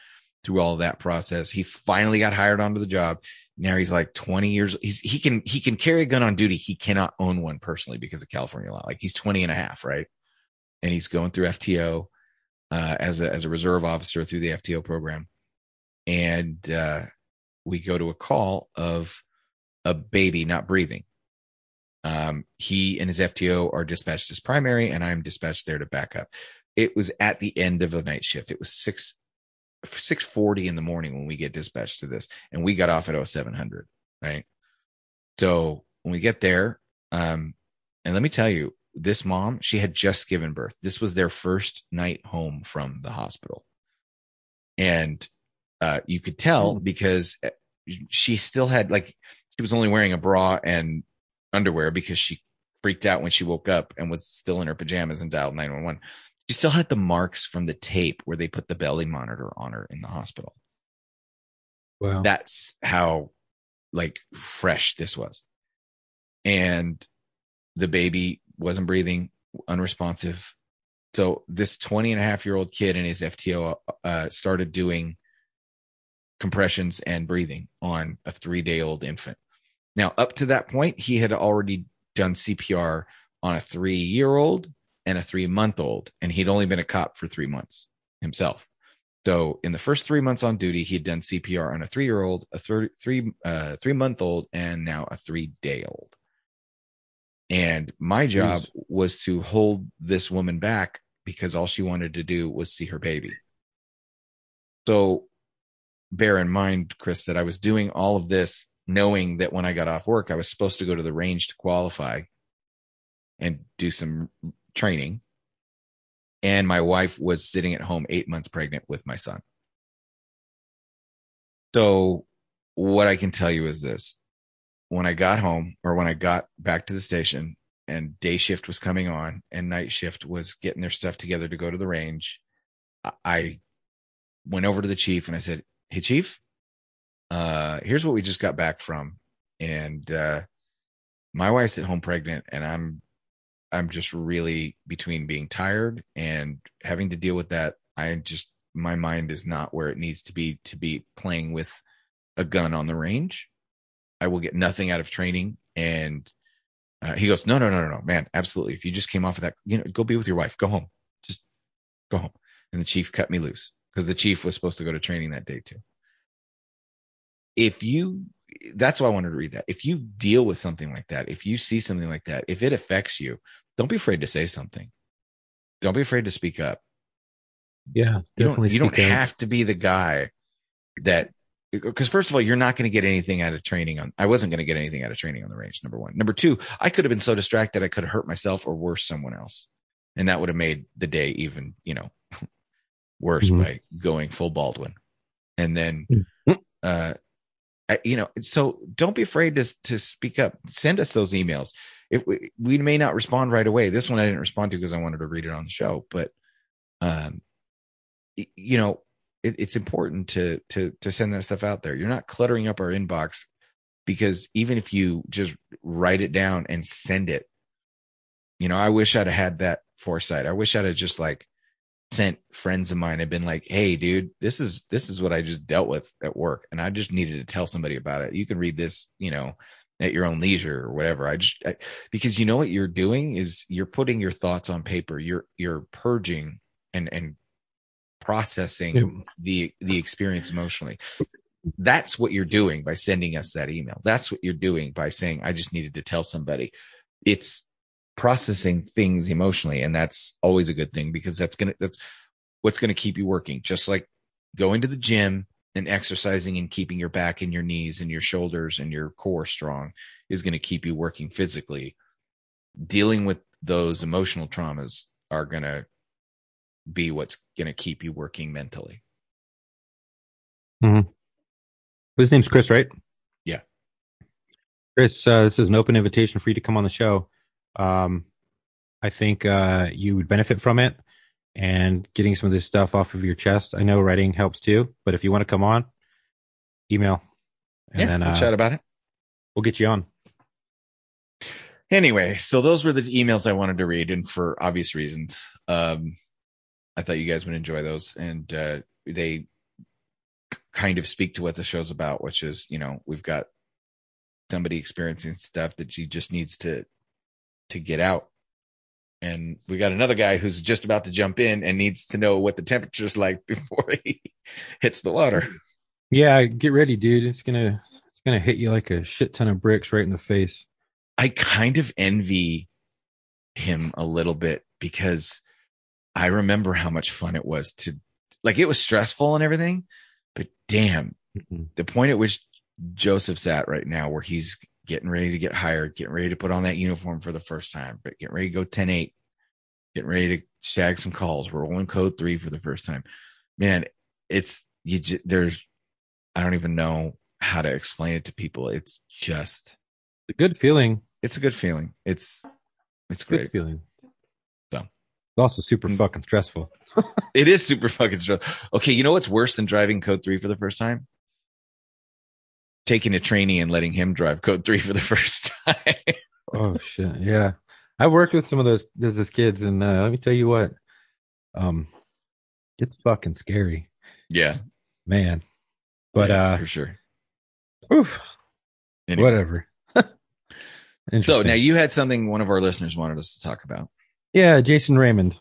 Speaker 1: through all that process. He finally got hired onto the job. Now he's like 20 years. He's, he can, he can carry a gun on duty. He cannot own one personally because of California law. Like he's 20 and a half, right? And he's going through FTO, uh, as a, as a reserve officer through the FTO program. And, uh, we go to a call of a baby not breathing. Um, he and his FTO are dispatched as primary, and I'm dispatched there to back up. It was at the end of the night shift. It was six six forty in the morning when we get dispatched to this, and we got off at 0700, right? So when we get there, um, and let me tell you, this mom, she had just given birth. This was their first night home from the hospital, and uh, you could tell
Speaker 2: Hmm.
Speaker 1: because uh, she still had like she was only wearing a bra and underwear because she freaked out when she woke up and was still in her pajamas and dialed 911. She still had the marks from the tape where they put the belly monitor on her in the hospital.
Speaker 2: Wow.
Speaker 1: That's how like fresh this was. And the baby wasn't breathing, unresponsive. So this 20 and a half year old kid and his FTO uh, started doing compressions and breathing on a three day old infant. Now, up to that point, he had already done CPR on a three year old and a three month old, and he'd only been a cop for three months himself. So, in the first three months on duty, he'd done CPR on a three year old, a thir- three uh, three month old, and now a three day old. And my job
Speaker 2: Jeez.
Speaker 1: was to hold this woman back because all she wanted to do was see her baby. So bear in mind, Chris, that I was doing all of this knowing that when I got off work, I was supposed to go to the range to qualify and do some training. And my wife was sitting at home eight months pregnant with my son. So what I can tell you is this. When I got home or when I got back to the station, and day shift was coming on and night shift was getting their stuff together to go to the range i went over to the chief and i said hey chief uh here's what we just got back from and uh my wife's at home pregnant and i'm i'm just really between being tired and having to deal with that i just my mind is not where it needs to be to be playing with a gun on the range i will get nothing out of training and uh, he goes, no, no, no, no, no, man, absolutely. If you just came off of that, you know, go be with your wife, go home, just go home. And the chief cut me loose because the chief was supposed to go to training that day too. If you, that's why I wanted to read that. If you deal with something like that, if you see something like that, if it affects you, don't be afraid to say something. Don't be afraid to speak up.
Speaker 2: Yeah,
Speaker 1: you don't, you don't have to be the guy that because first of all, you're not going to get anything out of training on. I wasn't going to get anything out of training on the range. Number one. Number two, I could have been so distracted I could have hurt myself or worse, someone else, and that would have made the day even, you know, [laughs] worse mm-hmm. by going full Baldwin. And then, mm-hmm. uh, you know, so don't be afraid to to speak up. Send us those emails. If we, we may not respond right away. This one I didn't respond to because I wanted to read it on the show, but um, you know, it, it's important to to to send that stuff out there. You're not cluttering up our inbox because even if you just write it down and send it, you know, I wish I'd have had that foresight. I wish I'd have just like sent friends of mine have been like, "Hey, dude, this is this is what I just dealt with at work, and I just needed to tell somebody about it. You can read this, you know, at your own leisure or whatever." I just I, because you know what you're doing is you're putting your thoughts on paper. You're you're purging and and processing yeah. the the experience emotionally that's what you're doing by sending us that email that's what you're doing by saying i just needed to tell somebody it's processing things emotionally and that's always a good thing because that's going to that's what's going to keep you working just like going to the gym and exercising and keeping your back and your knees and your shoulders and your core strong is going to keep you working physically dealing with those emotional traumas are going to be what's going to keep you working mentally.
Speaker 2: Mm-hmm. His name's Chris, right?
Speaker 1: Yeah.
Speaker 2: Chris, uh, this is an open invitation for you to come on the show. Um, I think uh, you would benefit from it and getting some of this stuff off of your chest. I know writing helps too, but if you want to come on, email.
Speaker 1: And yeah, then, we'll uh, chat about it.
Speaker 2: We'll get you on.
Speaker 1: Anyway, so those were the emails I wanted to read, and for obvious reasons. Um, I thought you guys would enjoy those, and uh, they kind of speak to what the show's about, which is you know we've got somebody experiencing stuff that she just needs to to get out and we got another guy who's just about to jump in and needs to know what the temperature's like [laughs] before he hits the water.
Speaker 2: Yeah, get ready, dude. It's gonna it's gonna hit you like a shit ton of bricks right in the face.
Speaker 1: I kind of envy him a little bit because I remember how much fun it was to like it was stressful and everything, but damn, mm-hmm. the point at which Joseph's at right now, where he's getting ready to get hired, getting ready to put on that uniform for the first time, but getting ready to go 10 8, getting ready to shag some calls, we're rolling code three for the first time. Man, it's you just, there's, I don't even know how to explain it to people. It's just
Speaker 2: a good feeling.
Speaker 1: It's a good feeling. It's, it's great
Speaker 2: good feeling. So it's also super mm. fucking stressful. [laughs]
Speaker 1: it is super fucking stressful. Okay, you know what's worse than driving code three for the first time? Taking a trainee and letting him drive code three for the [laughs] first time.
Speaker 2: oh shit. Yeah. I've worked with some of those those kids and uh, let me tell you what. Um it's fucking scary.
Speaker 1: Yeah.
Speaker 2: Man. But yeah, uh
Speaker 1: for sure.
Speaker 2: Oof. Anyway. Whatever. [laughs]
Speaker 1: so now you had something one of our listeners wanted us to talk about.
Speaker 2: Yeah, Jason Raymond.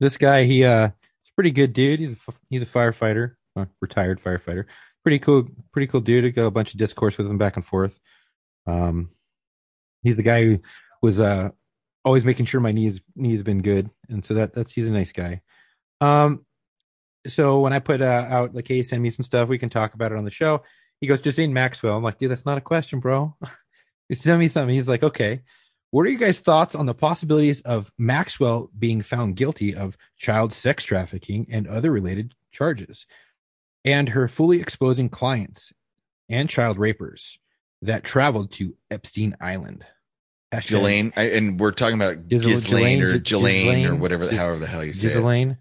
Speaker 2: This guy, he uh, he's a pretty good dude. He's a he's a firefighter, retired firefighter. Pretty cool, pretty cool dude. I got a bunch of discourse with him back and forth. Um, he's the guy who was uh always making sure my knees knees been good, and so that that's he's a nice guy. Um, so when I put uh, out like, hey, send me some stuff, we can talk about it on the show. He goes, just in Maxwell. I'm like, dude, that's not a question, bro. [laughs] send me something. He's like, okay. What are you guys' thoughts on the possibilities of Maxwell being found guilty of child sex trafficking and other related charges, and her fully exposing clients and child rapers that traveled to Epstein Island? Hashtag
Speaker 1: Ghislaine, I, and we're talking about
Speaker 2: Ghislaine-
Speaker 1: or
Speaker 2: Ghislaine,
Speaker 1: or whatever,
Speaker 2: Gis-
Speaker 1: however the hell you say it.
Speaker 2: Ghislaine.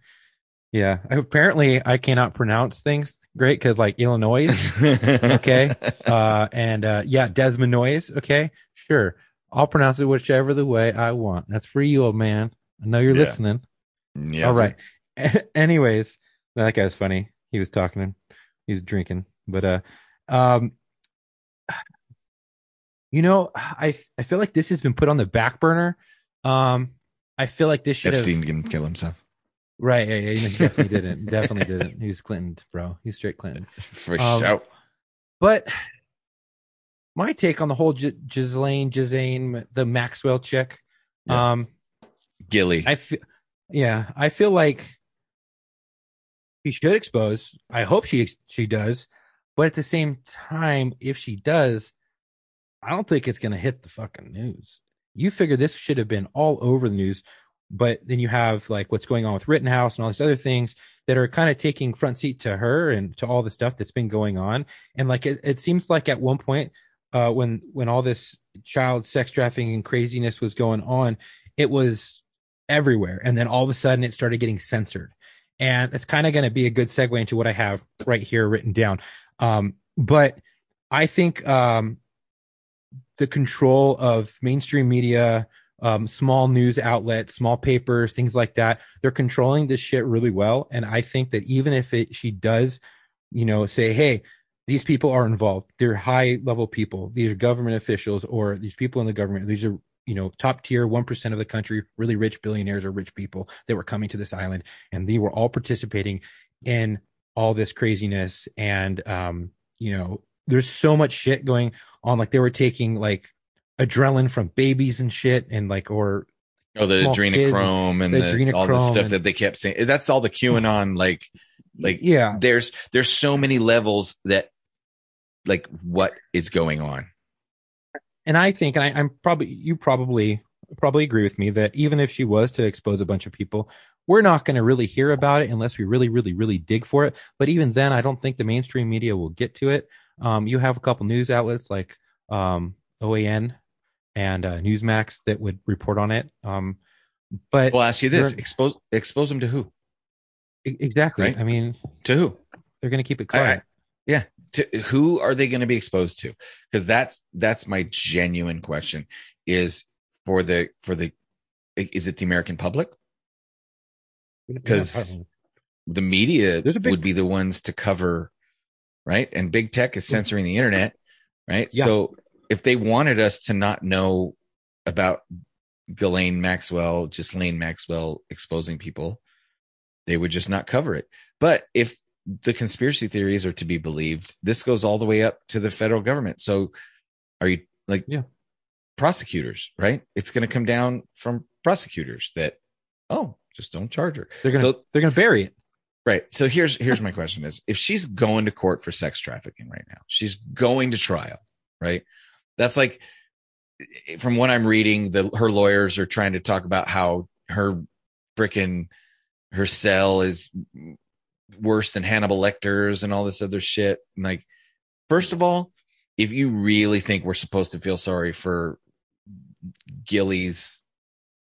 Speaker 2: Yeah. Apparently, I cannot pronounce things great because, like, Illinois. [laughs] Okay. uh, and uh, yeah, Desmond Noyes. Okay. Sure. I'll pronounce it whichever the way I want. That's for you, old man. I know you're
Speaker 1: Yeah.
Speaker 2: listening.
Speaker 1: Yeah,
Speaker 2: All right. [laughs] Anyways, that guy's funny. He was talking. He was drinking. But uh, um, you know, I I feel like this has been put on the back burner. Um, I feel like this should have
Speaker 1: Epstein can kill himself
Speaker 2: right. Yeah, yeah, he [laughs] definitely didn't. Definitely didn't. He was Clinton, bro. He's straight Clinton.
Speaker 1: for
Speaker 2: Um,
Speaker 1: sure.
Speaker 2: But my take on the whole G- Ghislaine, Ghislaine, the Maxwell chick.
Speaker 1: Yeah.
Speaker 2: Um,
Speaker 1: Gilly.
Speaker 2: I feel, yeah, I feel like she should expose. I hope she she does, but at the same time, if she does, I don't think it's gonna hit the fucking news. You figure this should have been all over the news, but then you have like what's going on with Rittenhouse and all these other things that are kind of taking front seat to her and to all the stuff that's been going on. And like it, it seems like at one point, uh, when when all this child sex trafficking and craziness was going on, it was everywhere. And then all of a sudden it started getting censored. And it's kind of going to be a good segue into what I have right here written down. Um, but I think um, the control of mainstream media, um, small news outlets, small papers, things like that, they're controlling this shit really well. And I think that even if it, she does, you know, say, hey, these people are involved, they're high level people, these are government officials, or these people in the government, these are you know top tier 1% of the country really rich billionaires or rich people that were coming to this island and they were all participating in all this craziness and um you know there's so much shit going on like they were taking like adrenaline from babies and shit and like or
Speaker 1: Oh, the adrenochrome and
Speaker 2: the
Speaker 1: the, all the stuff
Speaker 2: and-
Speaker 1: that they kept saying. That's all the QAnon. Like, like
Speaker 2: yeah
Speaker 1: there's there's so many levels that, like, what is going on?
Speaker 2: And I think, and I, I'm probably you probably probably agree with me that even if she was to expose a bunch of people, we're not going to really hear about it unless we really, really, really dig for it. But even then, I don't think the mainstream media will get to it. Um, you have a couple news outlets like um, OAN and uh, Newsmax that would report on it. Um, but
Speaker 1: We'll ask you this: expose expose them to who?
Speaker 2: exactly,
Speaker 1: Right.
Speaker 2: I mean,
Speaker 1: To who?
Speaker 2: they're going to keep it
Speaker 1: I- I-
Speaker 2: quiet.
Speaker 1: To who are they going to be exposed to? Because that's that's my genuine question is for the for the is it the american public? Because-
Speaker 2: Yeah,
Speaker 1: the media
Speaker 2: big-
Speaker 1: would be the ones to cover right? And big tech is censoring the internet right?
Speaker 2: Yeah.
Speaker 1: so if they wanted us to not know about Ghislaine Maxwell, just Lane Maxwell exposing people, they would just not cover it. But if the conspiracy theories are to be believed, this goes all the way up to the federal government. So are you like
Speaker 2: Yeah.
Speaker 1: prosecutors, right? It's going to come down from prosecutors that, oh, just don't charge her.
Speaker 2: they're going to
Speaker 1: So
Speaker 2: they're going to bury it.
Speaker 1: Right. So here's here's my question is if she's going to court for sex trafficking right now, she's going to trial, right? That's like from what I'm reading, the her lawyers are trying to talk about how her freaking her cell is worse than Hannibal Lecter's and all this other shit. And like, first of all, if you really think we're supposed to feel sorry for Gilly's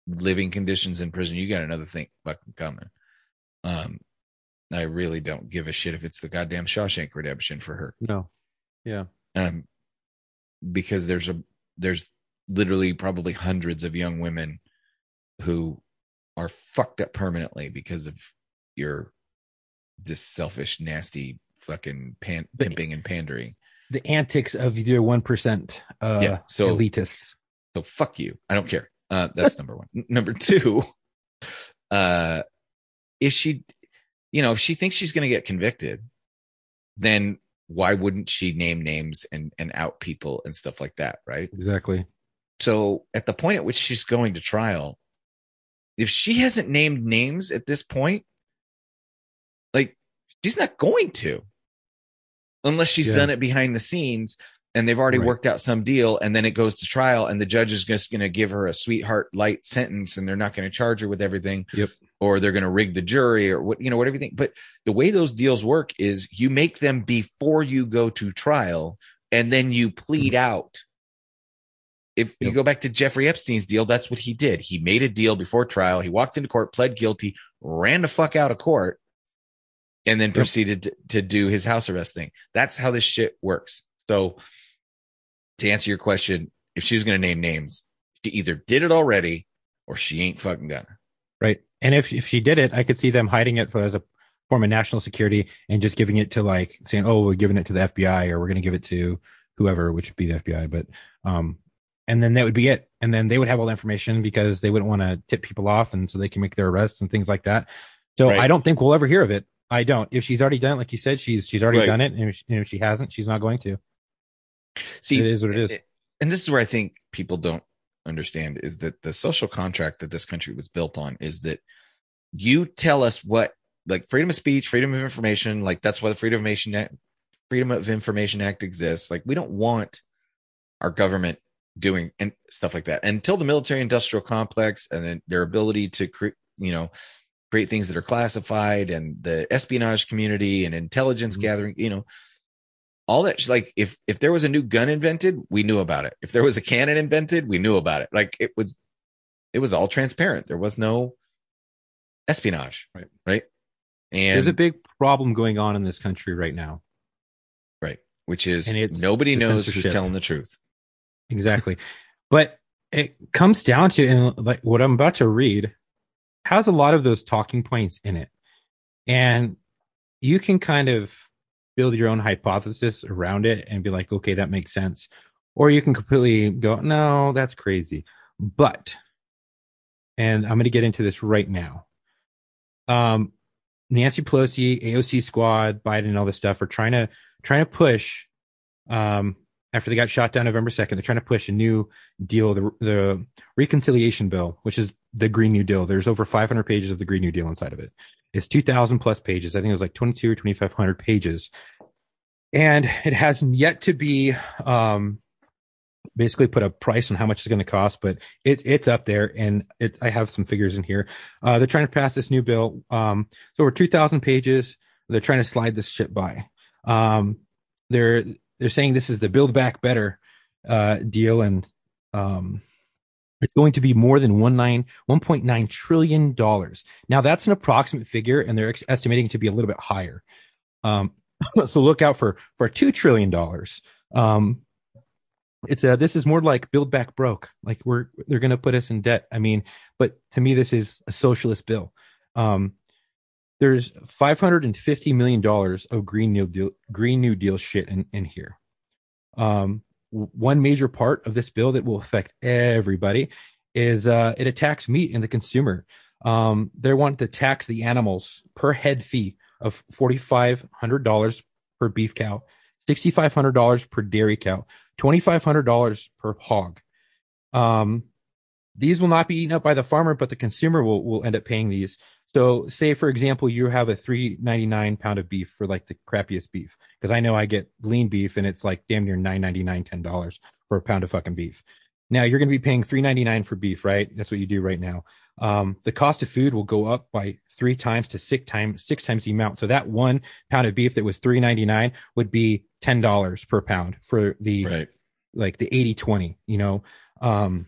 Speaker 1: living conditions in prison, you got another thing fucking coming. Um, I really don't give a shit if it's the goddamn Shawshank Redemption for her.
Speaker 2: No, yeah,
Speaker 1: Um, because there's a there's literally probably hundreds of young women who are fucked up permanently because of your just selfish, nasty, fucking pan- pimping and pandering.
Speaker 2: the antics of your one percent uh,
Speaker 1: Yeah, so-
Speaker 2: elitists.
Speaker 1: So fuck you. I don't care. Uh, that's [laughs] number one. Number two, uh, if she, you know, if she thinks she's going to get convicted, then why wouldn't she name names and and out people and stuff like that, right?
Speaker 2: Exactly.
Speaker 1: So at the point at which she's going to trial, if she hasn't named names at this point, like she's not going to, unless she's
Speaker 2: Yeah.
Speaker 1: done it behind the scenes and they've already
Speaker 2: Right.
Speaker 1: worked out some deal and then it goes to trial and the judge is just going to give her a sweetheart light sentence and they're not going to charge her with everything.
Speaker 2: Yep.
Speaker 1: Or they're going to rig the jury or what, you know, whatever you think. But the way those deals work is you make them before you go to trial and then you plead mm-hmm. out if you go back to Jeffrey Epstein's deal, that's what he did. He made a deal before trial. He walked into court, pled guilty, ran the fuck out of court, and then proceeded to, to do his house arrest thing. That's how this shit works. So, to answer your question, if she was going to name names, she either did it already or she ain't fucking gonna.
Speaker 2: Right. And if if she did it, I could see them hiding it for as a form of national security and just giving it to like saying, "Oh, we're giving it to the FBI or we're going to give it to whoever, which would be the FBI." But um, and then that would be it. And then they would have all the information because they wouldn't want to tip people off, and so they can make their arrests and things like that. So
Speaker 1: Right.
Speaker 2: I don't think we'll ever hear of it. I don't. If she's already done it, like you said, she's she's already
Speaker 1: Right.
Speaker 2: done it, and if, and if she hasn't, she's not going to.
Speaker 1: See,
Speaker 2: it is what it is.
Speaker 1: and this is where I think people don't understand is that the social contract that this country was built on is that you tell us what like freedom of speech, freedom of information, like that's why the Freedom of Information Act, Freedom of Information Act exists. Like we don't want our government doing and stuff like that until the military industrial complex and then their ability to create, you know, create things that are classified and the espionage community and intelligence
Speaker 2: Mhm.
Speaker 1: gathering, you know, all that like if if there was a new gun invented we knew about it if there was a cannon invented we knew about it like it was it was all transparent there was no espionage
Speaker 2: Right.
Speaker 1: right And
Speaker 2: There's a big problem going on in this country right now.
Speaker 1: right which is nobody knows who's telling the truth
Speaker 2: Exactly. but it comes down to and like what I'm about to read has a lot of those talking points in it. And you can kind of build your own hypothesis around it and be like, okay, that makes sense. Or you can completely go, no, that's crazy. But, and I'm going to get into this right now. Um, Nancy Pelosi, AOC squad, Biden, and all this stuff are trying to trying to push. Um, after they got shot down November second, they're trying to push a new deal, the the reconciliation bill, which is the Green New Deal. There's over 500 pages of the Green New Deal inside of it. It's 2,000 plus pages. I think it was like 22 or 2,500 pages, and it has yet to be um, basically put a price on how much it's going to cost, but it, it's up there, and it, I have some figures in here. Uh, they're trying to pass this new bill. Um, it's over 2,000 pages. They're trying to slide this shit by. Um, they're they're saying this is the Build Back Better uh, deal, and um, it's going to be more than one nine one point nine trillion dollars. Now that's an approximate figure, and they're ex- estimating it to be a little bit higher. Um, [clears throat] so look out for for two trillion dollars. Um, it's a this is more like Build Back Broke. Like we're they're going to put us in debt. I mean, but to me this is a socialist bill. Um, there's 550 million dollars of green new deal green new deal shit in in here um one major part of this bill that will affect everybody is uh it attacks meat and the consumer. Um they want to tax the animals per head fee of $4500 per beef cow $6500 per dairy cow $2500 per hog. Um these will not be eaten up by the farmer but the consumer will will end up paying these so, say for example, you have a three ninety nine pound of beef for like the crappiest beef, because I know I get lean beef and it's like damn near nine ninety nine, ten dollars for a pound of fucking beef. Now you're going to be paying three ninety nine for beef, right? That's what you do right now. Um, the cost of food will go up by three times to six times six times the amount. So that one pound of beef that was three ninety nine would be ten dollars per pound for the
Speaker 1: right
Speaker 2: like the 80 20 you know um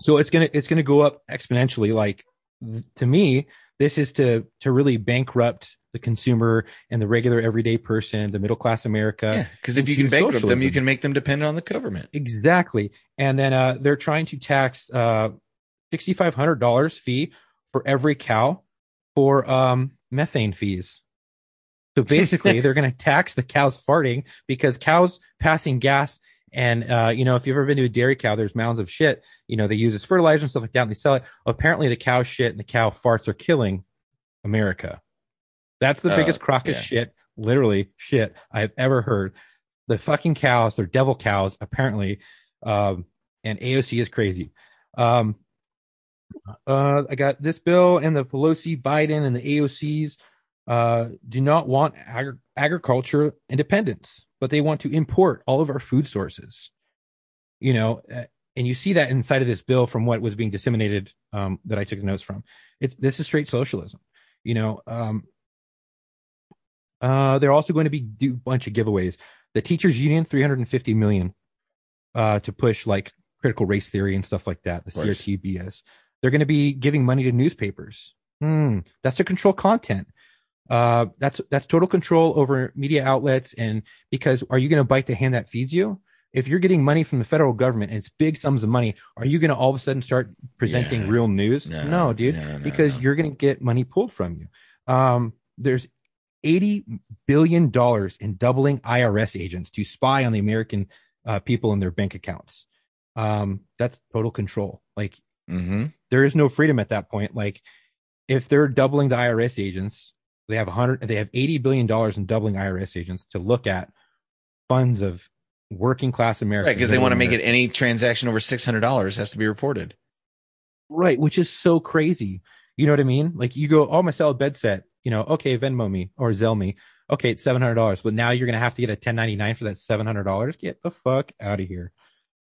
Speaker 2: so it's gonna it's gonna go up exponentially like th- to me this is to to really bankrupt the consumer and the regular everyday person the middle class america
Speaker 1: yeah because if you can bankrupt them you can make them dependent on the government.
Speaker 2: Exactly. And then uh they're trying to tax uh $6500 fee for every cow for um methane fees. So basically [laughs] they're going to tax the cows farting because cows passing gas and uh, you know, if you've ever been to a dairy cow, there's mounds of shit. You know, they use as fertilizer and stuff like that, and they sell it. Apparently, the cow shit and the cow farts are killing America. That's the
Speaker 1: Uh,
Speaker 2: biggest crock of shit, literally shit I've ever heard. The fucking cows, they're devil cows, apparently. Um, and AOC is crazy. Um, uh, I got this bill and the Pelosi, Biden, and the AOCs uh, do not want agri- agriculture independence, but they want to import all of our food sources. You know, uh, and you see that inside of this bill from what was being disseminated um, that I took the notes from. It's this is straight socialism. You know, um, uh, they're also going to be do a bunch of giveaways. The teachers union, three hundred and fifty million, uh, to push like critical race theory and stuff like that, the
Speaker 1: course.
Speaker 2: CRTBS. They're going to be giving money to newspapers. Hmm, that's to control content. Uh, that's that's total control over media outlets. And because are you going to bite the hand that feeds you? If you're getting money from the federal government and it's big sums of money, are you going to all of a sudden start presenting
Speaker 1: Yeah.
Speaker 2: real news?
Speaker 1: No,
Speaker 2: No, dude,
Speaker 1: no, no,
Speaker 2: because you're going to get money pulled from you. Um, there's 80 billion dollars in doubling IRS agents to spy on the American uh, people and their bank accounts. Um, that's total control. Like
Speaker 1: Mm-hmm.
Speaker 2: there is no freedom at that point. Like if they're doubling the IRS agents, they have 100 they have 80 billion dollars in doubling IRS agents to look at funds of working class Americans.
Speaker 1: Right, because they want to make it any transaction over six hundred dollars has to be reported.
Speaker 2: right, which is so crazy. You know what I mean? Like you go, oh, my sell a bed set, you know, okay, Venmo me or Zelle me. Okay, it's seven hundred dollars, but now you're gonna have to get a ten ninety nine for that seven hundred dollars. Get the fuck out of here.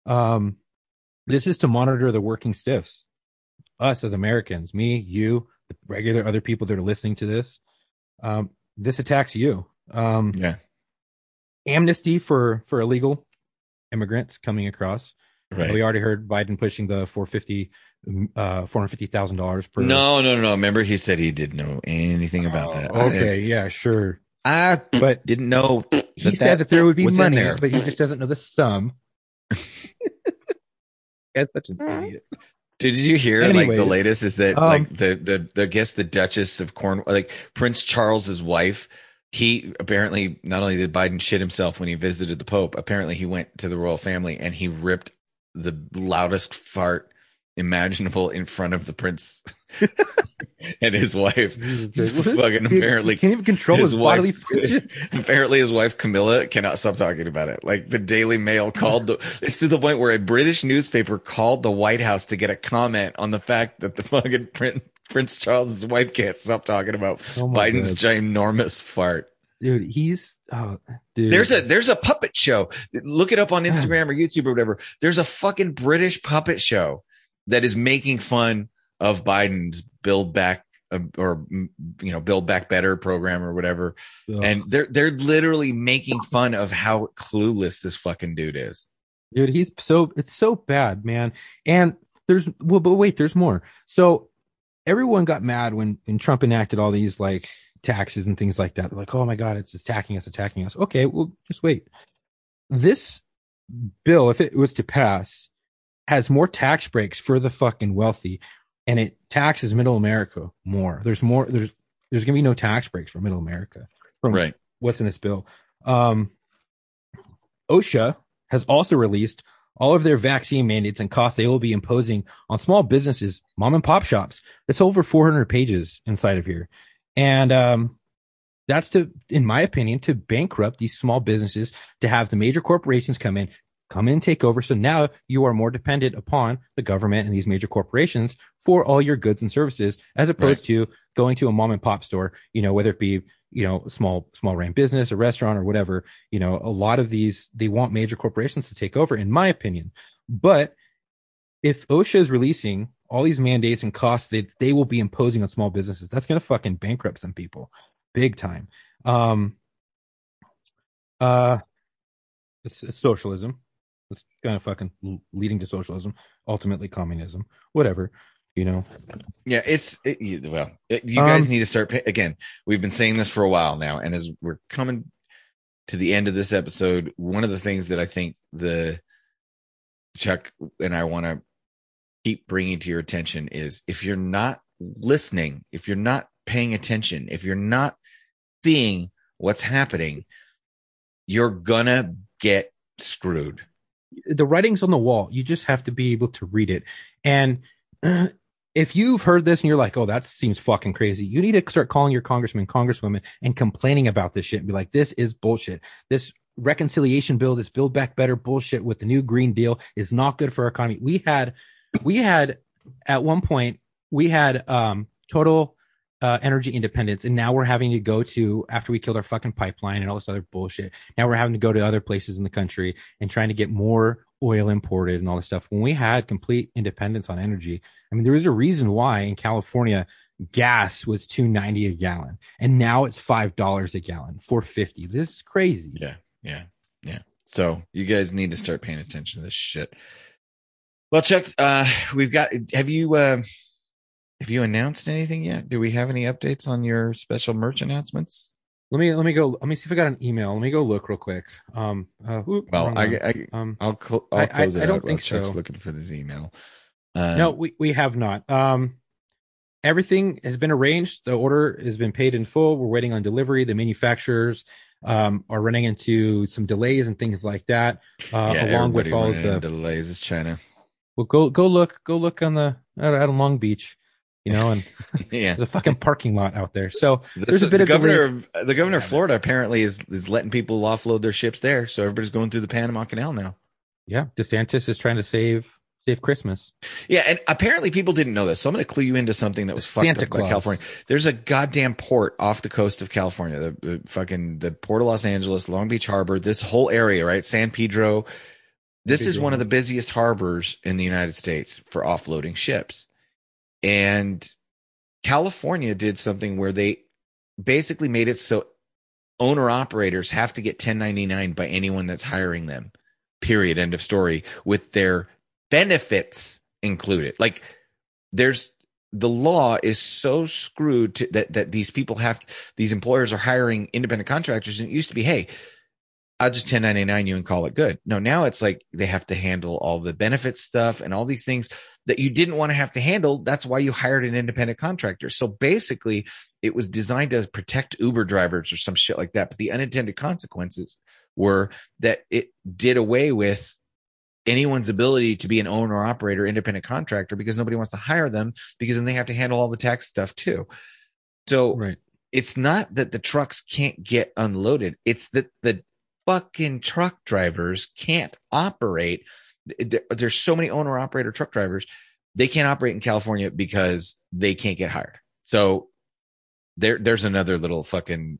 Speaker 2: Um, this is to monitor the working stiffs, us as Americans, me, you, the regular other people that are listening to this. Um, this attacks you. Um,
Speaker 1: Yeah.
Speaker 2: amnesty for for illegal immigrants coming across.
Speaker 1: Right.
Speaker 2: We already heard Biden pushing the 450 uh $450,000 per
Speaker 1: No, no, no, no. Remember, he said he didn't know anything about that.
Speaker 2: Oh, okay, yeah, sure.
Speaker 1: I, I
Speaker 2: But
Speaker 1: didn't know.
Speaker 2: he said that there would be money,
Speaker 1: there.
Speaker 2: but he just doesn't know the sum. [laughs] That's such an idiot.
Speaker 1: Did you hear like the latest is that
Speaker 2: um,
Speaker 1: like the, the the I guess the Duchess of Cornwall like Prince Charles's wife he apparently not only did Biden shit himself when he visited the Pope apparently he went to the royal family and he ripped the loudest fart imaginable in front of the prince [laughs] and his wife fucking apparently
Speaker 2: can't even control his,
Speaker 1: his
Speaker 2: bodily
Speaker 1: wife-
Speaker 2: functions. [laughs]
Speaker 1: Apparently, his wife Camilla cannot stop talking about it. Like the Daily Mail called the. It's to the point where a British newspaper called the White House to get a comment on the fact that the fucking Prince, Prince Charles's wife can't stop talking about
Speaker 2: Oh
Speaker 1: Biden's
Speaker 2: God.
Speaker 1: ginormous fart.
Speaker 2: dude. He's oh, dude.
Speaker 1: There's a there's a puppet show. Look it up on [sighs] Instagram or YouTube or whatever. There's a fucking British puppet show that is making fun of Biden's Build Back or mm, you know Build Back Better program or whatever.
Speaker 2: Ugh.
Speaker 1: and they're they're literally making fun of how clueless this fucking dude is.
Speaker 2: dude he's so it's so bad man and there's well but wait there's more so everyone got mad when when trump enacted all these like taxes and things like that like oh my god it's attacking us attacking us okay well just wait this bill if it was to pass has more tax breaks for the fucking wealthy and it taxes middle america more there's more there's there's gonna be no tax breaks for middle america from
Speaker 1: Right.
Speaker 2: what's in this bill. Um, OSHA has also released all of their vaccine mandates and costs they will be imposing on small businesses, mom and pop shops. That's over 400 pages inside of here. And um, that's to, in my opinion, to bankrupt these small businesses, to have the major corporations come in, come in and take over. So now you are more dependent upon the government and these major corporations for all your goods and services, as opposed to going to a mom and pop store, you know, whether it be you know small small ran business a restaurant or whatever you know a lot of these they want major corporations to take over in my opinion. But if osha is releasing all these mandates and costs that they will be imposing on small businesses that's going to fucking bankrupt some people big time. Um uh it's, it's socialism it's kind of fucking leading to socialism ultimately communism whatever you know
Speaker 1: Yeah, it's it, well. It, you guys
Speaker 2: Um,
Speaker 1: need to start pay, again. We've been saying this for a while now, and as we're coming to the end of this episode, one of the things that I think the Chuck and I want to keep bringing to your attention is if you're not listening, if you're not paying attention, if you're not seeing what's happening, you're gonna get screwed.
Speaker 2: The writing's on the wall. You just have to be able to read it. And [clears throat] if you've heard this and you're like, oh, that seems fucking crazy, you need to start calling your congressman, congresswomen, and complaining about this shit and be like, this is bullshit. This reconciliation bill, this build back better bullshit with the new Green Deal is not good for our economy. We had, we had at one point, we had um, total uh, energy independence, and now we're having to go to after we killed our fucking pipeline and all this other bullshit. Now we're having to go to other places in the country and trying to get more oil imported and all this stuff. When we had complete independence on energy, I mean, there was a reason why in California gas was two ninety a gallon, and now it's five dollars a gallon, four fifty. This is crazy.
Speaker 1: Yeah, yeah, yeah. So you guys need to start paying attention to this shit. Well, Chuck, uh, we've got. Have you uh, have you announced anything yet? Do we have any updates on your special merch announcements?
Speaker 2: Let me let me go. Let me see if I got an email. Let me go look real quick. Um. Uh, whoop,
Speaker 1: Well, I, I
Speaker 2: um,
Speaker 1: I'll, cl- I'll
Speaker 2: I- I-
Speaker 1: close it
Speaker 2: I don't think
Speaker 1: Chuck's
Speaker 2: so.
Speaker 1: looking for this email. Um,
Speaker 2: No, we we have not. Um. Everything has been arranged. The order has been paid in full. We're waiting on delivery. The manufacturers um are running into some delays and things like that. Uh,
Speaker 1: yeah,
Speaker 2: along with all of the
Speaker 1: delays. It's China.
Speaker 2: well, go go look go look on the out, out on Long Beach, you know, and [laughs] [laughs]
Speaker 1: yeah,
Speaker 2: there's a fucking parking lot out there. So [laughs] there's a bit
Speaker 1: the
Speaker 2: of
Speaker 1: governor of the governor of Florida apparently is is letting people offload their ships there, so everybody's going through the Panama Canal now.
Speaker 2: yeah, DeSantis is trying to save save Christmas.
Speaker 1: Yeah, and apparently people didn't know this, so I'm going to clue you into something that was fucked
Speaker 2: Santa
Speaker 1: up by
Speaker 2: Claus.
Speaker 1: California. There's a goddamn port off the coast of California, the, the fucking the port of Los Angeles, Long Beach Harbor, this whole area, right? San Pedro. This is one of the busiest harbors in the United States for offloading ships, and California did something where they basically made it so owner operators have to get 1099 by anyone that's hiring them. Period. End of story. With their benefits included. Like there's the law is so screwed to, that that these people have these employers are hiring independent contractors and it used to be hey I'll just 1099 you and call it good. No, now it's like they have to handle all the benefits stuff and all these things that you didn't want to have to handle. That's why you hired an independent contractor. So basically, it was designed to protect Uber drivers or some shit like that. But the unintended consequences were that it did away with anyone's ability to be an owner operator independent contractor because nobody wants to hire them because then they have to handle all the tax stuff too. So
Speaker 2: Right.
Speaker 1: it's not that the trucks can't get unloaded. It's that the fucking truck drivers can't operate. There's so many owner operator truck drivers. They can't operate in California because they can't get hired. So there, there's another little fucking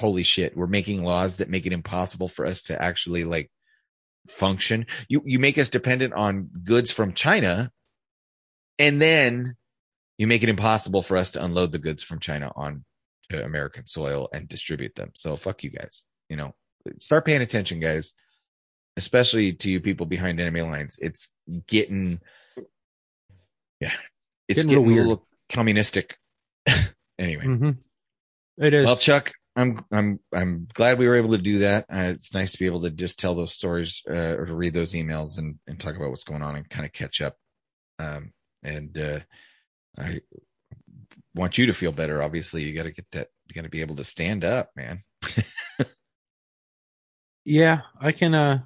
Speaker 1: holy shit. We're making laws that make it impossible for us to actually like function. You, you make us dependent on goods from China and then you make it impossible for us to unload the goods from China on to American soil and distribute them. So fuck you guys. You know, start paying attention, guys, especially to you people behind enemy lines. It's getting, yeah, it's
Speaker 2: Getting
Speaker 1: getting,
Speaker 2: a little
Speaker 1: communistic. [laughs] anyway,
Speaker 2: hmm It is.
Speaker 1: well, Chuck, I'm I'm I'm glad we were able to do that. Uh, it's nice to be able to just tell those stories uh, or to read those emails and and talk about what's going on and kind of catch up. Um, and uh, I want you to feel better. Obviously, you got to get that. You got to be able to stand up, man. [laughs]
Speaker 2: Yeah, I can uh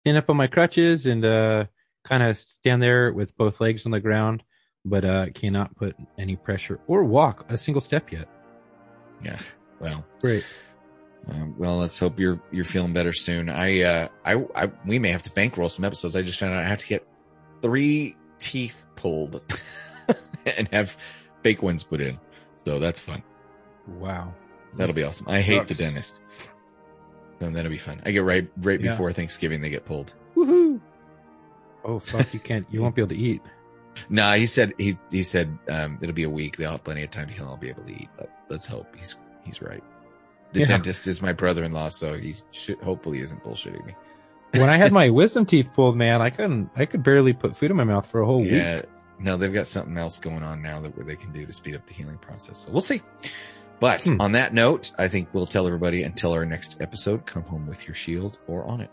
Speaker 2: stand up on my crutches and uh kind of stand there with both legs on the ground, but uh cannot put any pressure or walk a single step yet.
Speaker 1: Yeah. Well,
Speaker 2: Great.
Speaker 1: um, well, let's hope you're you're feeling better soon. I, uh, I, I, we may have to bankroll some episodes. I just found out I have to get three teeth pulled [laughs] and have fake ones put in. So that's fun.
Speaker 2: Wow.
Speaker 1: That'll be awesome. I hate the dentist. So that'll be fun. I get right right
Speaker 2: Yeah.
Speaker 1: before Thanksgiving they get pulled.
Speaker 2: Woohoo. Oh fuck, you can't you won't be able to eat.
Speaker 1: Nah, he said he he said um it'll be a week. They'll have plenty of time to heal. I'll be able to eat. But let's hope he's he's right. The
Speaker 2: Yeah.
Speaker 1: dentist is my brother-in-law, so he should hopefully isn't bullshitting me.
Speaker 2: When I had [laughs] my wisdom teeth pulled, man, I couldn't I could barely put food in my mouth for a whole
Speaker 1: Yeah.
Speaker 2: week.
Speaker 1: No, they've got something else going on now that where they can do to speed up the healing process. So we'll see. But
Speaker 2: Hmm.
Speaker 1: on that note, I think we'll tell everybody until our next episode, come home with your shield or on it.